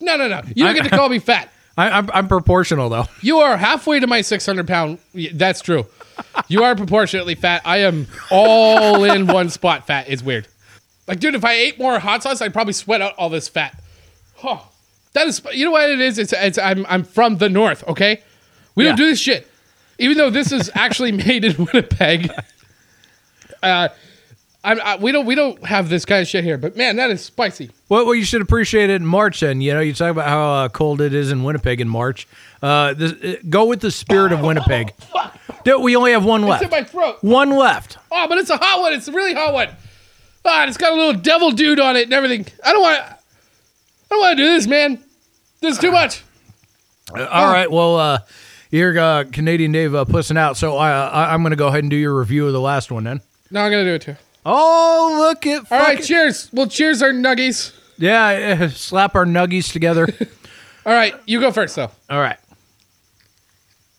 No, no, no. You don't get to call me fat.
I, I'm I'm proportional though.
You are halfway to my 600 pound. That's true. You are proportionately fat. I am all in one spot fat. It's weird. Like, dude, if I ate more hot sauce, I'd probably sweat out all this fat. Oh, that is, you know what it is? It's, it's I'm, I'm from the north, okay? We don't do this shit. Even though this is actually made in Winnipeg, uh, I'm, I, we don't we don't have this kind of shit here. But man, that is spicy.
Well, well, you should appreciate it in March. And you know, you talk about how uh, cold it is in Winnipeg in March. Uh, this, uh, go with the spirit of Winnipeg.
Fuck,
Dude, we only have one
it's in
left.
my throat.
One left.
Oh, but it's a hot one. It's a really hot one. Ah, it's got a little devil dude on it and everything. I don't want. I don't want to do this, man. This is too much.
Uh, All right. Well, uh, you're uh, Canadian Dave uh, pussing out. So I, I, I'm going to go ahead and do your review of the last one then.
No, I'm gonna do it too.
Oh, look at
All right,
fucking-
cheers. Well, cheers our nuggies.
Yeah, uh, slap our nuggies together.
All right, you go first though.
All right.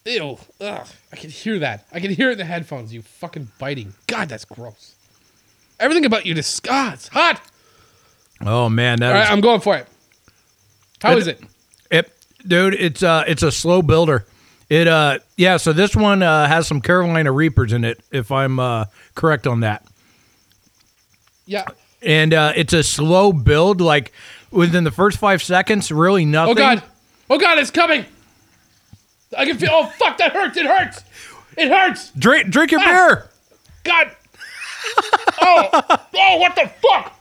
Ew. Ugh. I can hear that. I can hear it in the headphones. You fucking biting. God, that's gross. Everything about you just ah, it's hot.
Oh man, that
All
is-
right, I'm going for it. How is it?
It, dude, it's uh, it's a slow builder. It uh, yeah. So this one uh, has some Carolina Reapers in it, if I'm uh, correct on that.
Yeah.
And uh, it's a slow build. Like within the first five seconds, really nothing.
Oh god. Oh god, it's coming. I can feel. Oh fuck, that hurts. It hurts. It hurts.
Drink, drink your
Ah.
beer.
God. oh. Oh, what the fuck?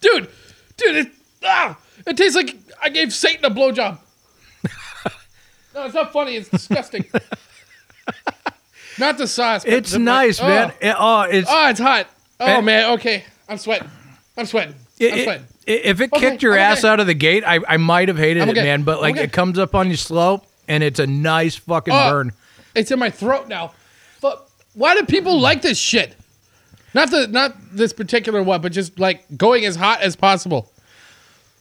Dude. Dude, it ah, it tastes like I gave Satan a blowjob. no, it's not funny. It's disgusting. not the sauce. but
It's
the-
nice,
oh.
man. It- oh, it's
Oh, it's hot. Oh
Eh.
man. Okay, I'm sweating. I'm sweating.
it-
I'm
it-
sweating.
if it
Okay,
kicked your
I'm
ass
okay.
out of the gate, I, I might have hated
I'm
it, man. But like
okay.
it comes up on you slow, and it's a nice fucking
Oh,
burn.
It's in my throat now. But why do people like this shit? Not the not this particular one, but just like going as hot as possible.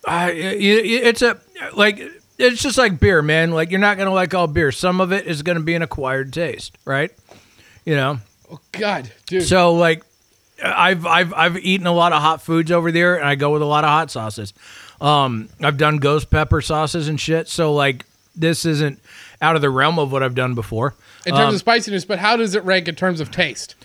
I- it's a like it's just like beer, man. Like you're not gonna like all beer. Some of it is gonna be an acquired taste, right? You know.
Oh God, dude.
So like, I've I've I've eaten a lot of hot foods over there, and I go with a lot of hot sauces. Um, I've done ghost pepper sauces and shit. So like, this isn't out of the realm of what I've done before.
in terms
um,
of spiciness, but how does it rank in terms of taste?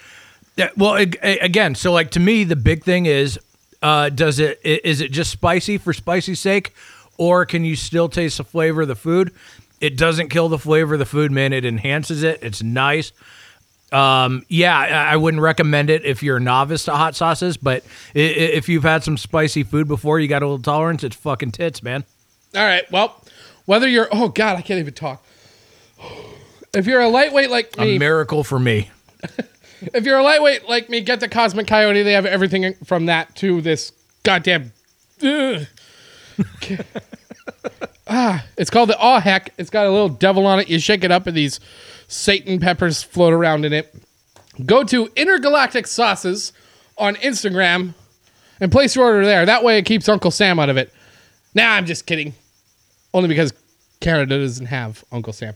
Yeah, well, ag- again, so like to me, the big thing is, uh, does it is it just spicy for spicy's sake, or can you still taste the flavor of the food? It doesn't kill the flavor of the food, man. It enhances it. It's nice. Um, yeah, I wouldn't recommend it if you're a novice to hot sauces, but if you've had some spicy food before, you got a little tolerance. It's fucking tits, man.
All right. Well, whether you're oh God, I can't even talk. If you're a lightweight like
A miracle for me.
if you're a lightweight like me, get the Cosmic Coyote. They have everything from that to this goddamn. Ah, it's called the Aw Heck. It's got a little devil on it. You shake it up, and these Satan peppers float around in it. Go to Intergalactic Sauces on Instagram and place your order there. That way, it keeps Uncle Sam out of it. Nah, I'm just kidding. Only because Canada doesn't have Uncle Sam.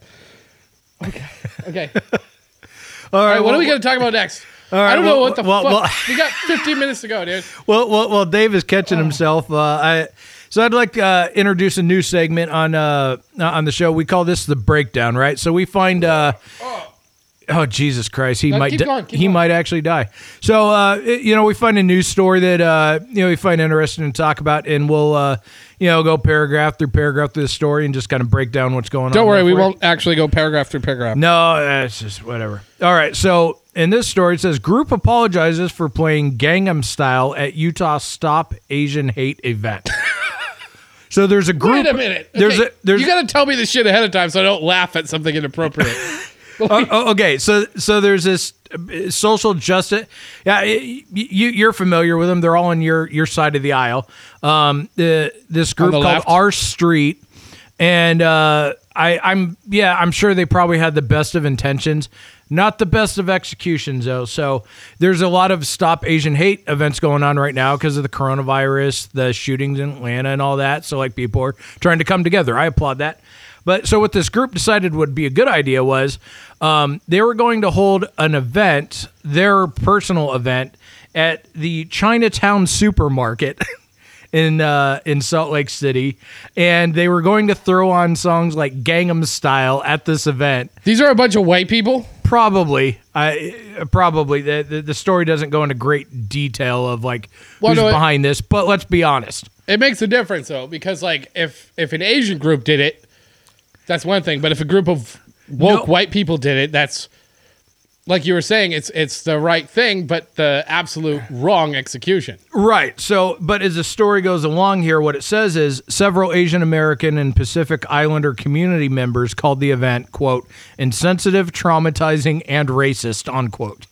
Okay. Okay.
All
All
right,
what
well,
are we going to talk about next?
right,
I don't know what the
well,
fuck.
well-
we got 15 minutes to go, dude.
Well, well, well, Dave is catching himself. Uh, I so I'd like to uh, introduce a new segment on uh, on the show. We call this the breakdown, right? So we find. Uh, Oh Jesus Christ! He
No,
might di-
going,
he might actually die. So uh, it- you know, we find a news story that uh, you know we find interesting to talk about, and we'll uh, you know go paragraph through paragraph through the story and just kind of break down what's going on.
Don't worry, we won't actually go paragraph through paragraph.
No, it's just whatever. All right. So in this story, it says group apologizes for playing Gangnam Style at Utah Stop Asian Hate event. so there's a group.
Wait a minute.
There's
Okay,
a there's.
you got to tell me this shit ahead of time so I don't laugh at something inappropriate.
oh, oh, okay. So so there's this uh, social justice. Yeah, you you're familiar with them. They're all on your your side of the aisle. Um, the this group called
left?
Our Street, and uh, I I'm yeah I'm sure they probably had the best of intentions. Not the best of executions, though. So there's a lot of Stop Asian Hate events going on right now because of the coronavirus, the shootings in Atlanta, and all that. So like people are trying to come together. I applaud that. But so what this group decided would be a good idea was um, they were going to hold an event, their personal event, at the Chinatown supermarket in uh, in Salt Lake City, and they were going to throw on songs like Gangnam Style at this event.
These are a bunch of white people.
probably. I probably the, the the story doesn't go into great detail of like
Well,
who's
no, it-
behind this, but let's be honest.
It makes a difference though, because like if if an Asian group did it, that's one thing. But if a group of woke
No.
white people did it, that's like you were saying, it's it's the right thing, but the absolute wrong execution.
Right. So, but as the story goes along here, what it says is several Asian American and Pacific Islander community members called the event, quote, insensitive, traumatizing, and racist, unquote.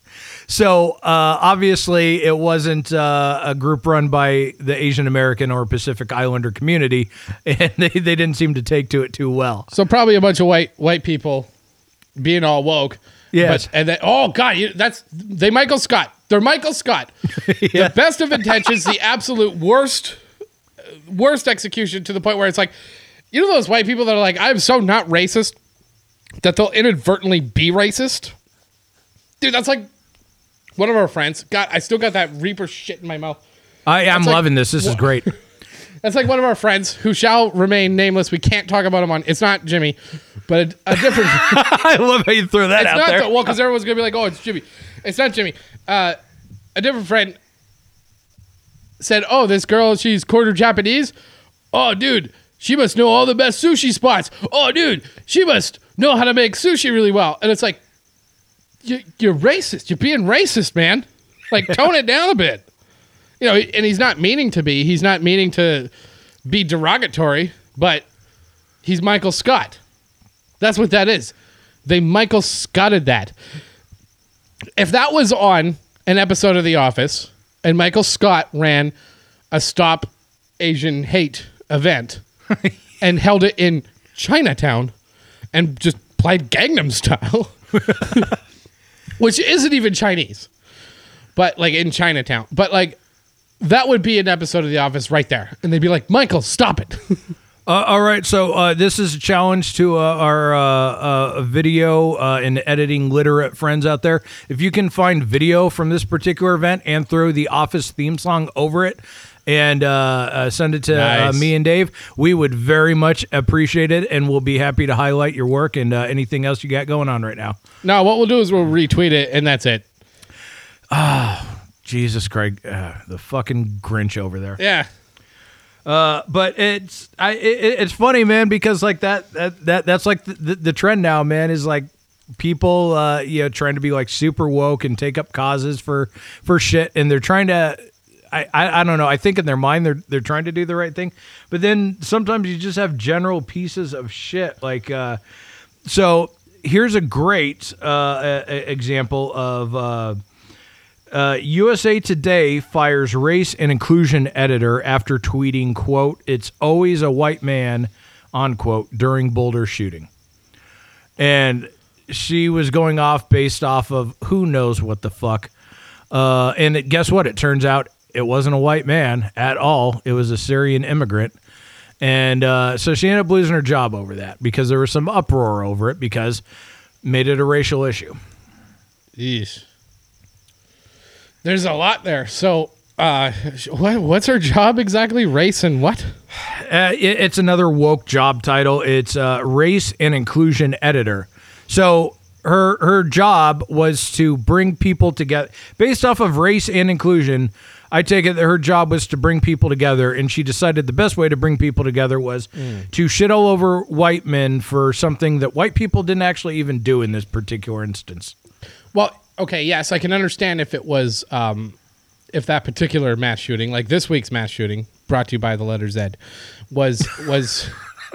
So, uh, obviously, it wasn't uh, a group run by the Asian American or Pacific Islander community, and they, they didn't seem to take to it too well.
So probably a bunch of white white people being all woke.
Yes.
But, and then oh god, you, that's they Michael Scott. They're Michael Scott. The best of intentions, the absolute worst worst execution to the point where it's like you know those white people that are like I'm so not racist that they'll inadvertently be racist. Dude, that's like one of our friends. God, I still got that Reaper shit in my mouth.
I, I'm
like-
loving this. This is great.
That's like one of our friends who shall remain nameless. We can't talk about him on. It's not Jimmy, but a, a different.
I love how you throw that
It's
out
not
there.
the, well because everyone's gonna be like, oh, it's Jimmy. It's not Jimmy. Uh, a different friend said, oh, this girl, she's quarter Japanese. Oh, dude, she must know all the best sushi spots. Oh, dude, she must know how to make sushi really well. And it's like, you, you're racist. You're being racist, man. Like, tone it down a bit. You know, and he's not meaning to be. He's not meaning to be derogatory, but he's Michael Scott. That's what that is. They Michael Scotted that. If that was on an episode of The Office and Michael Scott ran a Stop Asian Hate event and held it in Chinatown and just played Gangnam Style, which isn't even Chinese, but like in Chinatown. But like that would be an episode of The Office right there. And they'd be like, Michael, stop it.
Uh, all right, so uh, this is a challenge to uh, our uh, uh, video uh, and editing literate friends out there. If you can find video from this particular event and throw the Office theme song over it and uh, uh, send it to uh, me and Dave, we would very much appreciate it, and we'll be happy to highlight your work and uh, anything else you got going on right now.
no, what we'll do is we'll retweet it and that's it.
Oh Jesus, Craig, uh, the fucking Grinch over there.
Yeah.
But it's I it, it's funny, man, because like that that, that that's like the, the, the trend now, man, is like people uh you know trying to be like super woke and take up causes for for shit and they're trying to I, I, I don't know. I think in their mind they're they're trying to do the right thing, but then sometimes you just have general pieces of shit. Like, uh, so here's a great uh, a- a- example of uh, USA Today fires race and inclusion editor after tweeting, "quote It's always a white man," unquote, during Boulder shooting, and she was going off based off of who knows what the fuck. Uh, and it, guess what? It turns out it wasn't a white man at all. It was a Syrian immigrant. And uh, so she ended up losing her job over that because there was some uproar over it because made it a racial issue.
Yeesh. There's a lot there. So, uh, what, what's her job exactly? Race and what?
Uh, it, it's another woke job title. It's uh, race and inclusion editor. So her her job was to bring people together based off of race and inclusion. I take it that her job was to bring people together, and she decided the best way to bring people together was to shit all over white men for something that white people didn't actually even do in this particular instance.
Well, okay, yes, I can understand if it was, um, if that particular mass shooting, like this week's mass shooting, brought to you by the letter Z, was was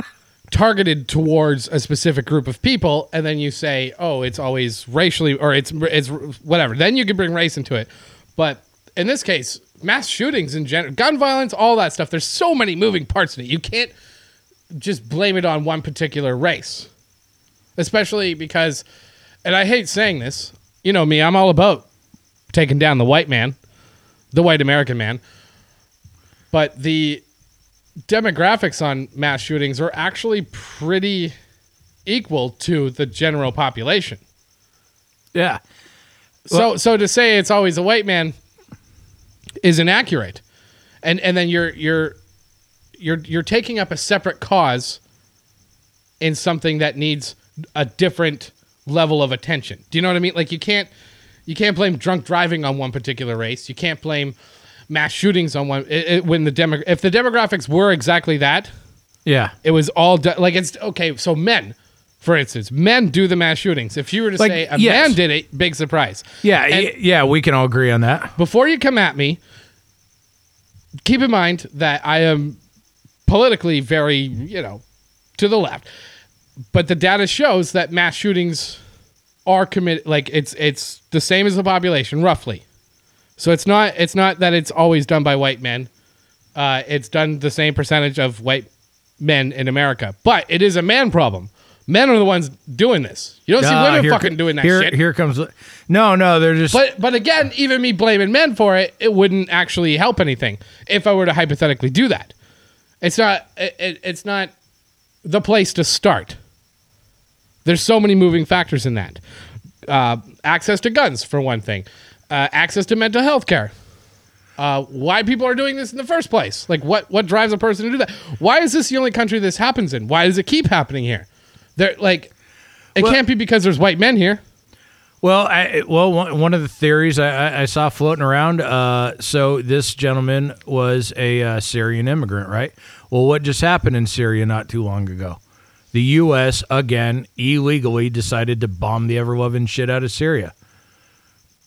targeted towards a specific group of people, and then you say, oh, it's always racially or it's it's whatever. Then you can bring race into it, but in this case, mass shootings in general, gun violence, all that stuff. There's so many moving parts in it. You can't just blame it on one particular race, especially because, and I hate saying this. You know me, I'm all about taking down the white man, the white American man. But the demographics on mass shootings are actually pretty equal to the general population.
Yeah.
So so to say it's always a white man is inaccurate. And and then you're you're you're you're taking up a separate cause in something that needs a different level of attention. Do you know what I mean? Like you can't you can't blame drunk driving on one particular race. You can't blame mass shootings on one. It, it, when the demo, if the demographics were exactly that,
Yeah.
it was all de- like it's okay. So men, for instance, men do the mass shootings. If you were to
Like,
say a
yes.
man did it, big surprise.
Yeah.
And-
yeah. We can all agree on that.
before you come at me, keep in mind that I am politically very, you know, to the left. But the data shows that mass shootings are committed like it's it's the same as the population roughly. So it's not it's not that it's always done by white men. Uh, it's done the same percentage of white men in America, but it is a man problem. Men are the ones doing this. You don't see
Uh,
women
here
fucking doing that
here,
shit.
Here comes. No, no. They're just.
But but again, even me blaming men for it, it wouldn't actually help anything if I were to hypothetically do that. It's not it, it, it's not the place to start. There's so many moving factors in that. Uh, access to guns, for one thing. Uh, access to mental health care. Uh, why people are doing this in the first place? Like, what what drives a person to do that? Why is this the only country this happens in? Why does it keep happening here? There, like, it
Well-
can't be because there's white men here.
Well, I, well, one of the theories I, I- I saw floating around. Uh, so this gentleman was a uh, Syrian immigrant, right? Well, what just happened in Syria not too long ago? The U.S. again illegally decided to bomb the ever loving shit out of Syria.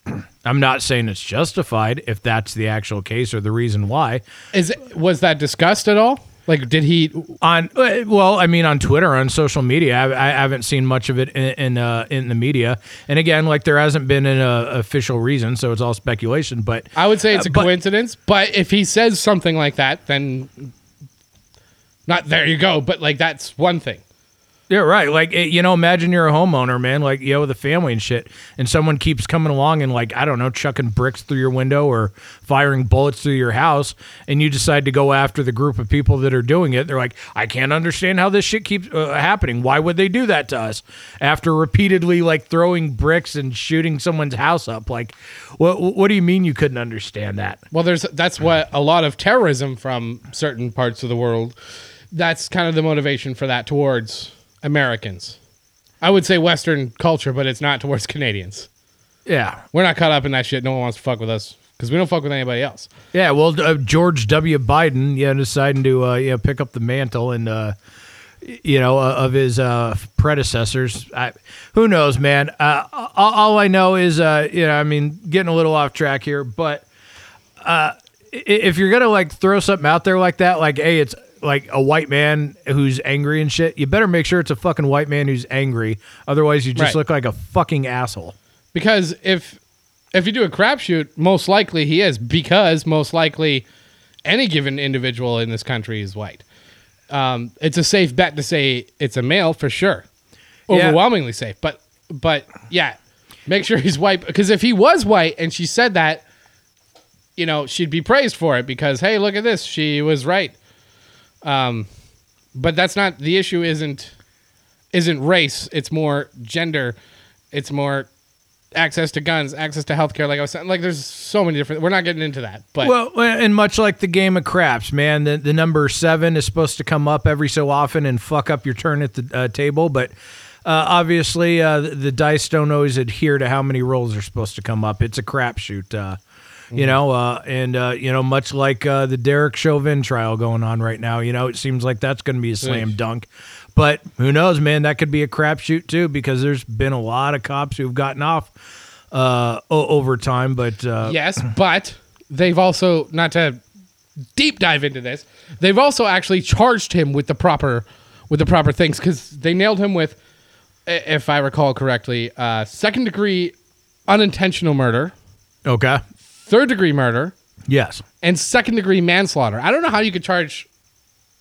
I'm not saying it's justified if that's the actual case or the reason why.
Is it, was that discussed at all? Like, did he?
on uh, well i mean on twitter on social media i, I haven't seen much of it in in, uh, in the media and again like there hasn't been an uh, official reason so it's all speculation but
I would say it's a
Uh, but-
coincidence, but if he says something like that, then not there you go. But like, that's one thing.
Yeah right. Like you know imagine you're a homeowner man like you know with a family and shit and someone keeps coming along and like i don't know chucking bricks through your window or firing bullets through your house and you decide to go after the group of people that are doing it. They're like i can't understand how this shit keeps uh, happening. Why would they do that to us? After repeatedly like throwing bricks and shooting someone's house up. Like what what do you mean you couldn't understand that?
Well, there's that's what a lot of terrorism from certain parts of the world. That's kind of the motivation for that towards Americans. I would say Western culture, but it's not towards Canadians.
yeah
We're not caught up in that shit. No one wants to fuck with us because we don't fuck with anybody else.
Yeah, well, uh, George W. Biden, yeah, deciding to uh, yeah pick up the mantle and uh, you know uh, of his uh, predecessors. I, who knows, man? Uh, all, all I know is, uh, you know, I mean, getting a little off track here, but uh, if you're gonna like throw something out there like that, like, hey, it's like a white man who's angry and shit, you better make sure it's a fucking white man who's angry. Otherwise, you just
Right.
look like a fucking asshole.
Because if if you do a crapshoot, most likely he is. Because most likely any given individual in this country is white. Um, it's a safe bet to say it's a male for sure,
Yeah.
overwhelmingly safe. But but yeah, make sure he's white. Because if he was white and she said that, you know, she'd be praised for it. Because hey, look at this, she was right. Um, but that's not the issue. Isn't isn't race? It's more gender. It's more access to guns, access to healthcare. Like I was saying, like there's so many different. We're not getting into that, but
Well, and much like the game of craps, man, the, the number seven is supposed to come up every so often and fuck up your turn at the uh, table. But uh, obviously, uh, the, the dice don't always adhere to how many rolls are supposed to come up. It's a crapshoot, uh, you know. Uh, and uh, you know, much like uh, the Derek Chauvin trial going on right now, you know, it seems like that's going to be a slam dunk. But who knows, man? That could be a crapshoot too, because there's been a lot of cops who've gotten off uh, o- over time. But uh,
yes, but they've also not to deep dive into this. They've also actually charged him with the proper with the proper things because they nailed him with, i- if I recall correctly, uh, second degree unintentional murder,
okay,
third degree murder,
yes.
and second degree manslaughter. I don't know how you could charge.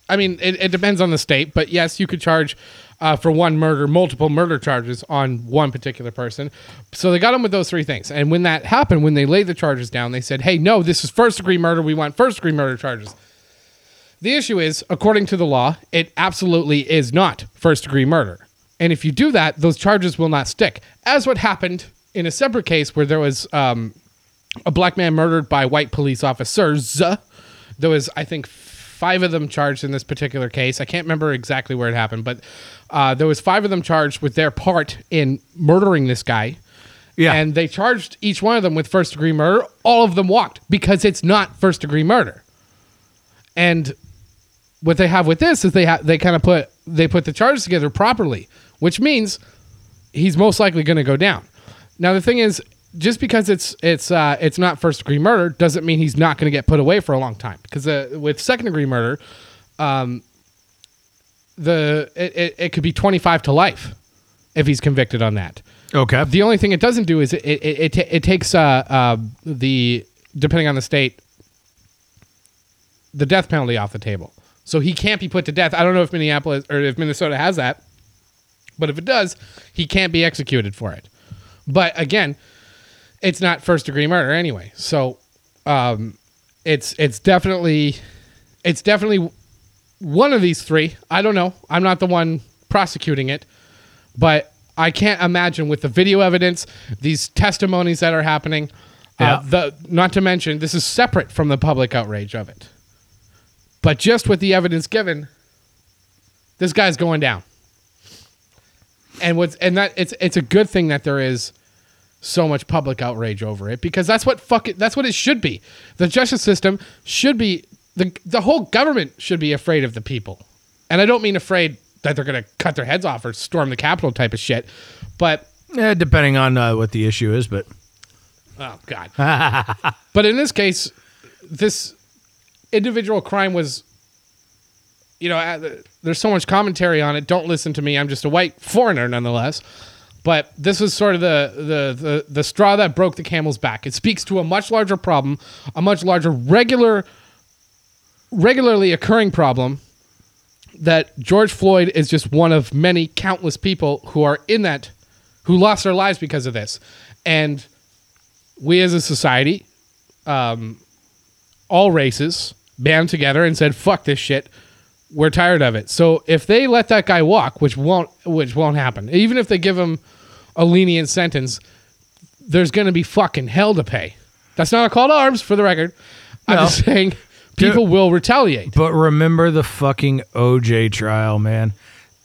I mean, it, it depends on the state, but yes, you could charge uh, for one murder, multiple murder charges on one particular person. So they got him with those three things. And when that happened, when they laid the charges down, they said, hey, no, this is first degree murder. We want first degree murder charges. The issue is, according to the law, it absolutely is not first degree murder. And if you do that, those charges will not stick. As what happened in a separate case where there was um, a black man murdered by white police officers. There was, I think, five of them charged in this particular case. I can't remember exactly where it happened, but uh, there was five of them charged with their part in murdering this guy.
Yeah.
And they charged each one of them with first degree murder. All of them walked because it's not first degree murder. And what they have with this is they ha- they kind of put they put the charges together properly, which means he's most likely going to go down. Now the thing is, just because it's it's uh, it's not first degree murder doesn't mean he's not going to get put away for a long time. Because uh, with second degree murder, um, the it, it, it could be twenty five to life if he's convicted on that.
Okay.
The only thing it doesn't do is it it, it, it, it takes uh, uh, the depending on the state the death penalty off the table. So he can't be put to death. I don't know if Minneapolis or if Minnesota has that, but if it does, he can't be executed for it. But again, it's not first degree murder anyway. So um, it's it's definitely it's definitely one of these three. I don't know. I'm not the one prosecuting it, but I can't imagine with the video evidence, these testimonies that are happening.
Yeah.
Uh, the not to mention this is separate from the public outrage of it, but just with the evidence given, this guy's going down. And what's and that it's it's a good thing that there is so much public outrage over it because that's what fuck it, that's what it should be. The justice system should be the the whole government should be afraid of the people. And I don't mean afraid that they're going to cut their heads off or storm the capitol type of shit, but
Yeah, depending on uh, what the issue is, but
oh god. but in this case, this individual crime was you know, uh, there's so much commentary on it. Don't listen to me. I'm just a white foreigner nonetheless. But this was sort of the, the the the straw that broke the camel's back. It speaks to a much larger problem, a much larger regular regularly occurring problem that George Floyd is just one of many countless people who are in that who lost their lives because of this. And we as a society, um, all races, band together and said, fuck this shit. We're tired of it. So if they let that guy walk, which won't which won't happen, even if they give him a lenient sentence, there's gonna be fucking hell to pay. That's not a call to arms for the record. I'm just saying people will retaliate.
But remember the fucking OJ trial, man.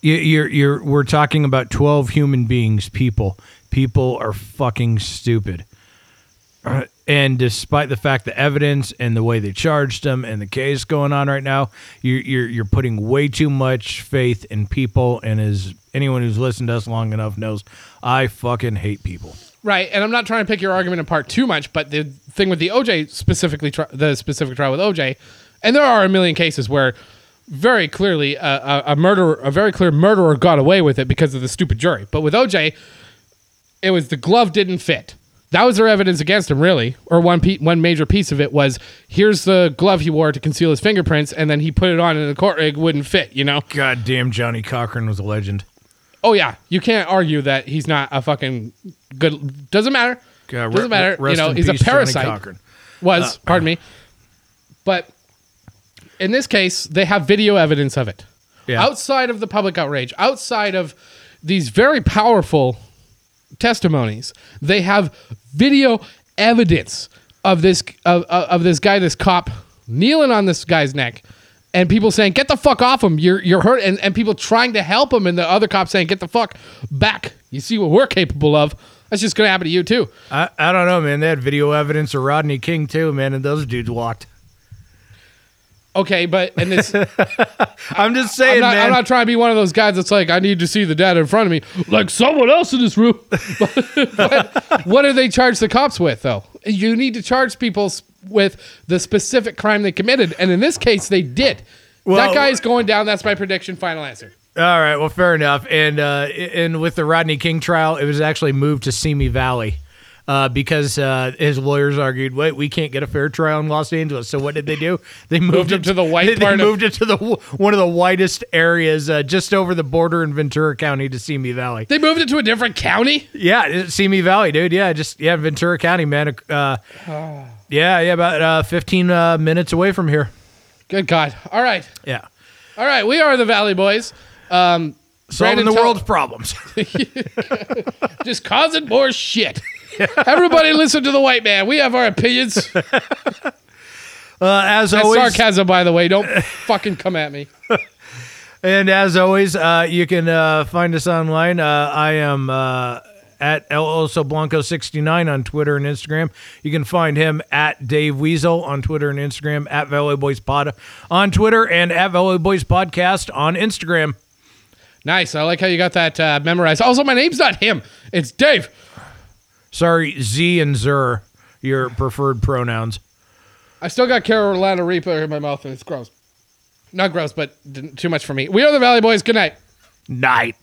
You, you're you're we're talking about twelve human beings, people. People are fucking stupid. Uh, And despite the fact the evidence and the way they charged them and the case going on right now, you're you're you're putting way too much faith in people. And as anyone who's listened to us long enough knows, I fucking hate people.
Right, and I'm not trying to pick your argument apart too much, but the thing with the OJ specifically, the specific trial with OJ, and there are a million cases where very clearly uh, a, a, a murderer, a very clear murderer, got away with it because of the stupid jury. But with OJ, it was the glove didn't fit. That was their evidence against him, really. Or one pe- one major piece of it was here's the glove he wore to conceal his fingerprints, and then he put it on in the court. It wouldn't fit, you know.
God damn, Johnnie Cochran was a legend.
Oh yeah, you can't argue that he's not a fucking good. Doesn't matter.
God,
Doesn't matter. you know, he's a parasite. Was pardon me, but in this case, they have video evidence of it.
Yeah.
Outside of the public outrage, outside of these very powerful testimonies, they have video evidence of this of of this guy, this cop, kneeling on this guy's neck. And people saying, "Get the fuck off him! You're you're hurt," and, and people trying to help him, and the other cop saying, "Get the fuck back! You see what we're capable of." That's just gonna happen to you too.
I, I don't know, man. They had video evidence of Rodney King too, man, and those dudes walked.
Okay, but and this,
I'm just saying,
I'm not,
man.
I'm not trying to be one of those guys that's like, I need to see the data in front of me, like someone else in this room. but what do they charge the cops with, though? You need to charge people with the specific crime they committed, and in this case, they did.
Well-
that guy is going down. That's my prediction. Final answer.
All right, well, fair enough. And uh, and with the Rodney King trial, it was actually moved to Simi Valley uh, because uh, his lawyers argued, "Wait, we can't get a fair trial in Los Angeles." So what did they do? They moved,
him
it
to the white
They,
part of-
moved it to the one of the whitest areas, uh, just over the border in Ventura County to Simi Valley.
They moved it to a different county.
Yeah, Simi Valley, dude. Yeah, just yeah, Ventura County, man. Uh, yeah, yeah, about uh, 15 uh, minutes away from here.
Good God! All right,
Yeah,
all right. We are the Valley Boys. Um,
solving
Brandon,
the
tell-
world's problems.
just causing more shit. Everybody listen to the white man. We have our opinions.
Uh, as
That's
always,
sarcasm, by the way. Don't fucking come at me.
And as always, uh, you can uh, find us online. Uh, I am uh, at El Oso Blanco 69 on Twitter and Instagram. You can find him at Dave Weasel on Twitter and Instagram, at Valley Boys Pod on Twitter, and at Valley Boys Podcast on Instagram.
Nice. I like how you got that uh, memorized. Also, my name's not him. It's Dave.
Sorry, Z and Zer, your preferred pronouns.
I still got Carolina Reaper in my mouth, and it's gross. Not gross, but too much for me. We are the Valley Boys. Good night.
Night.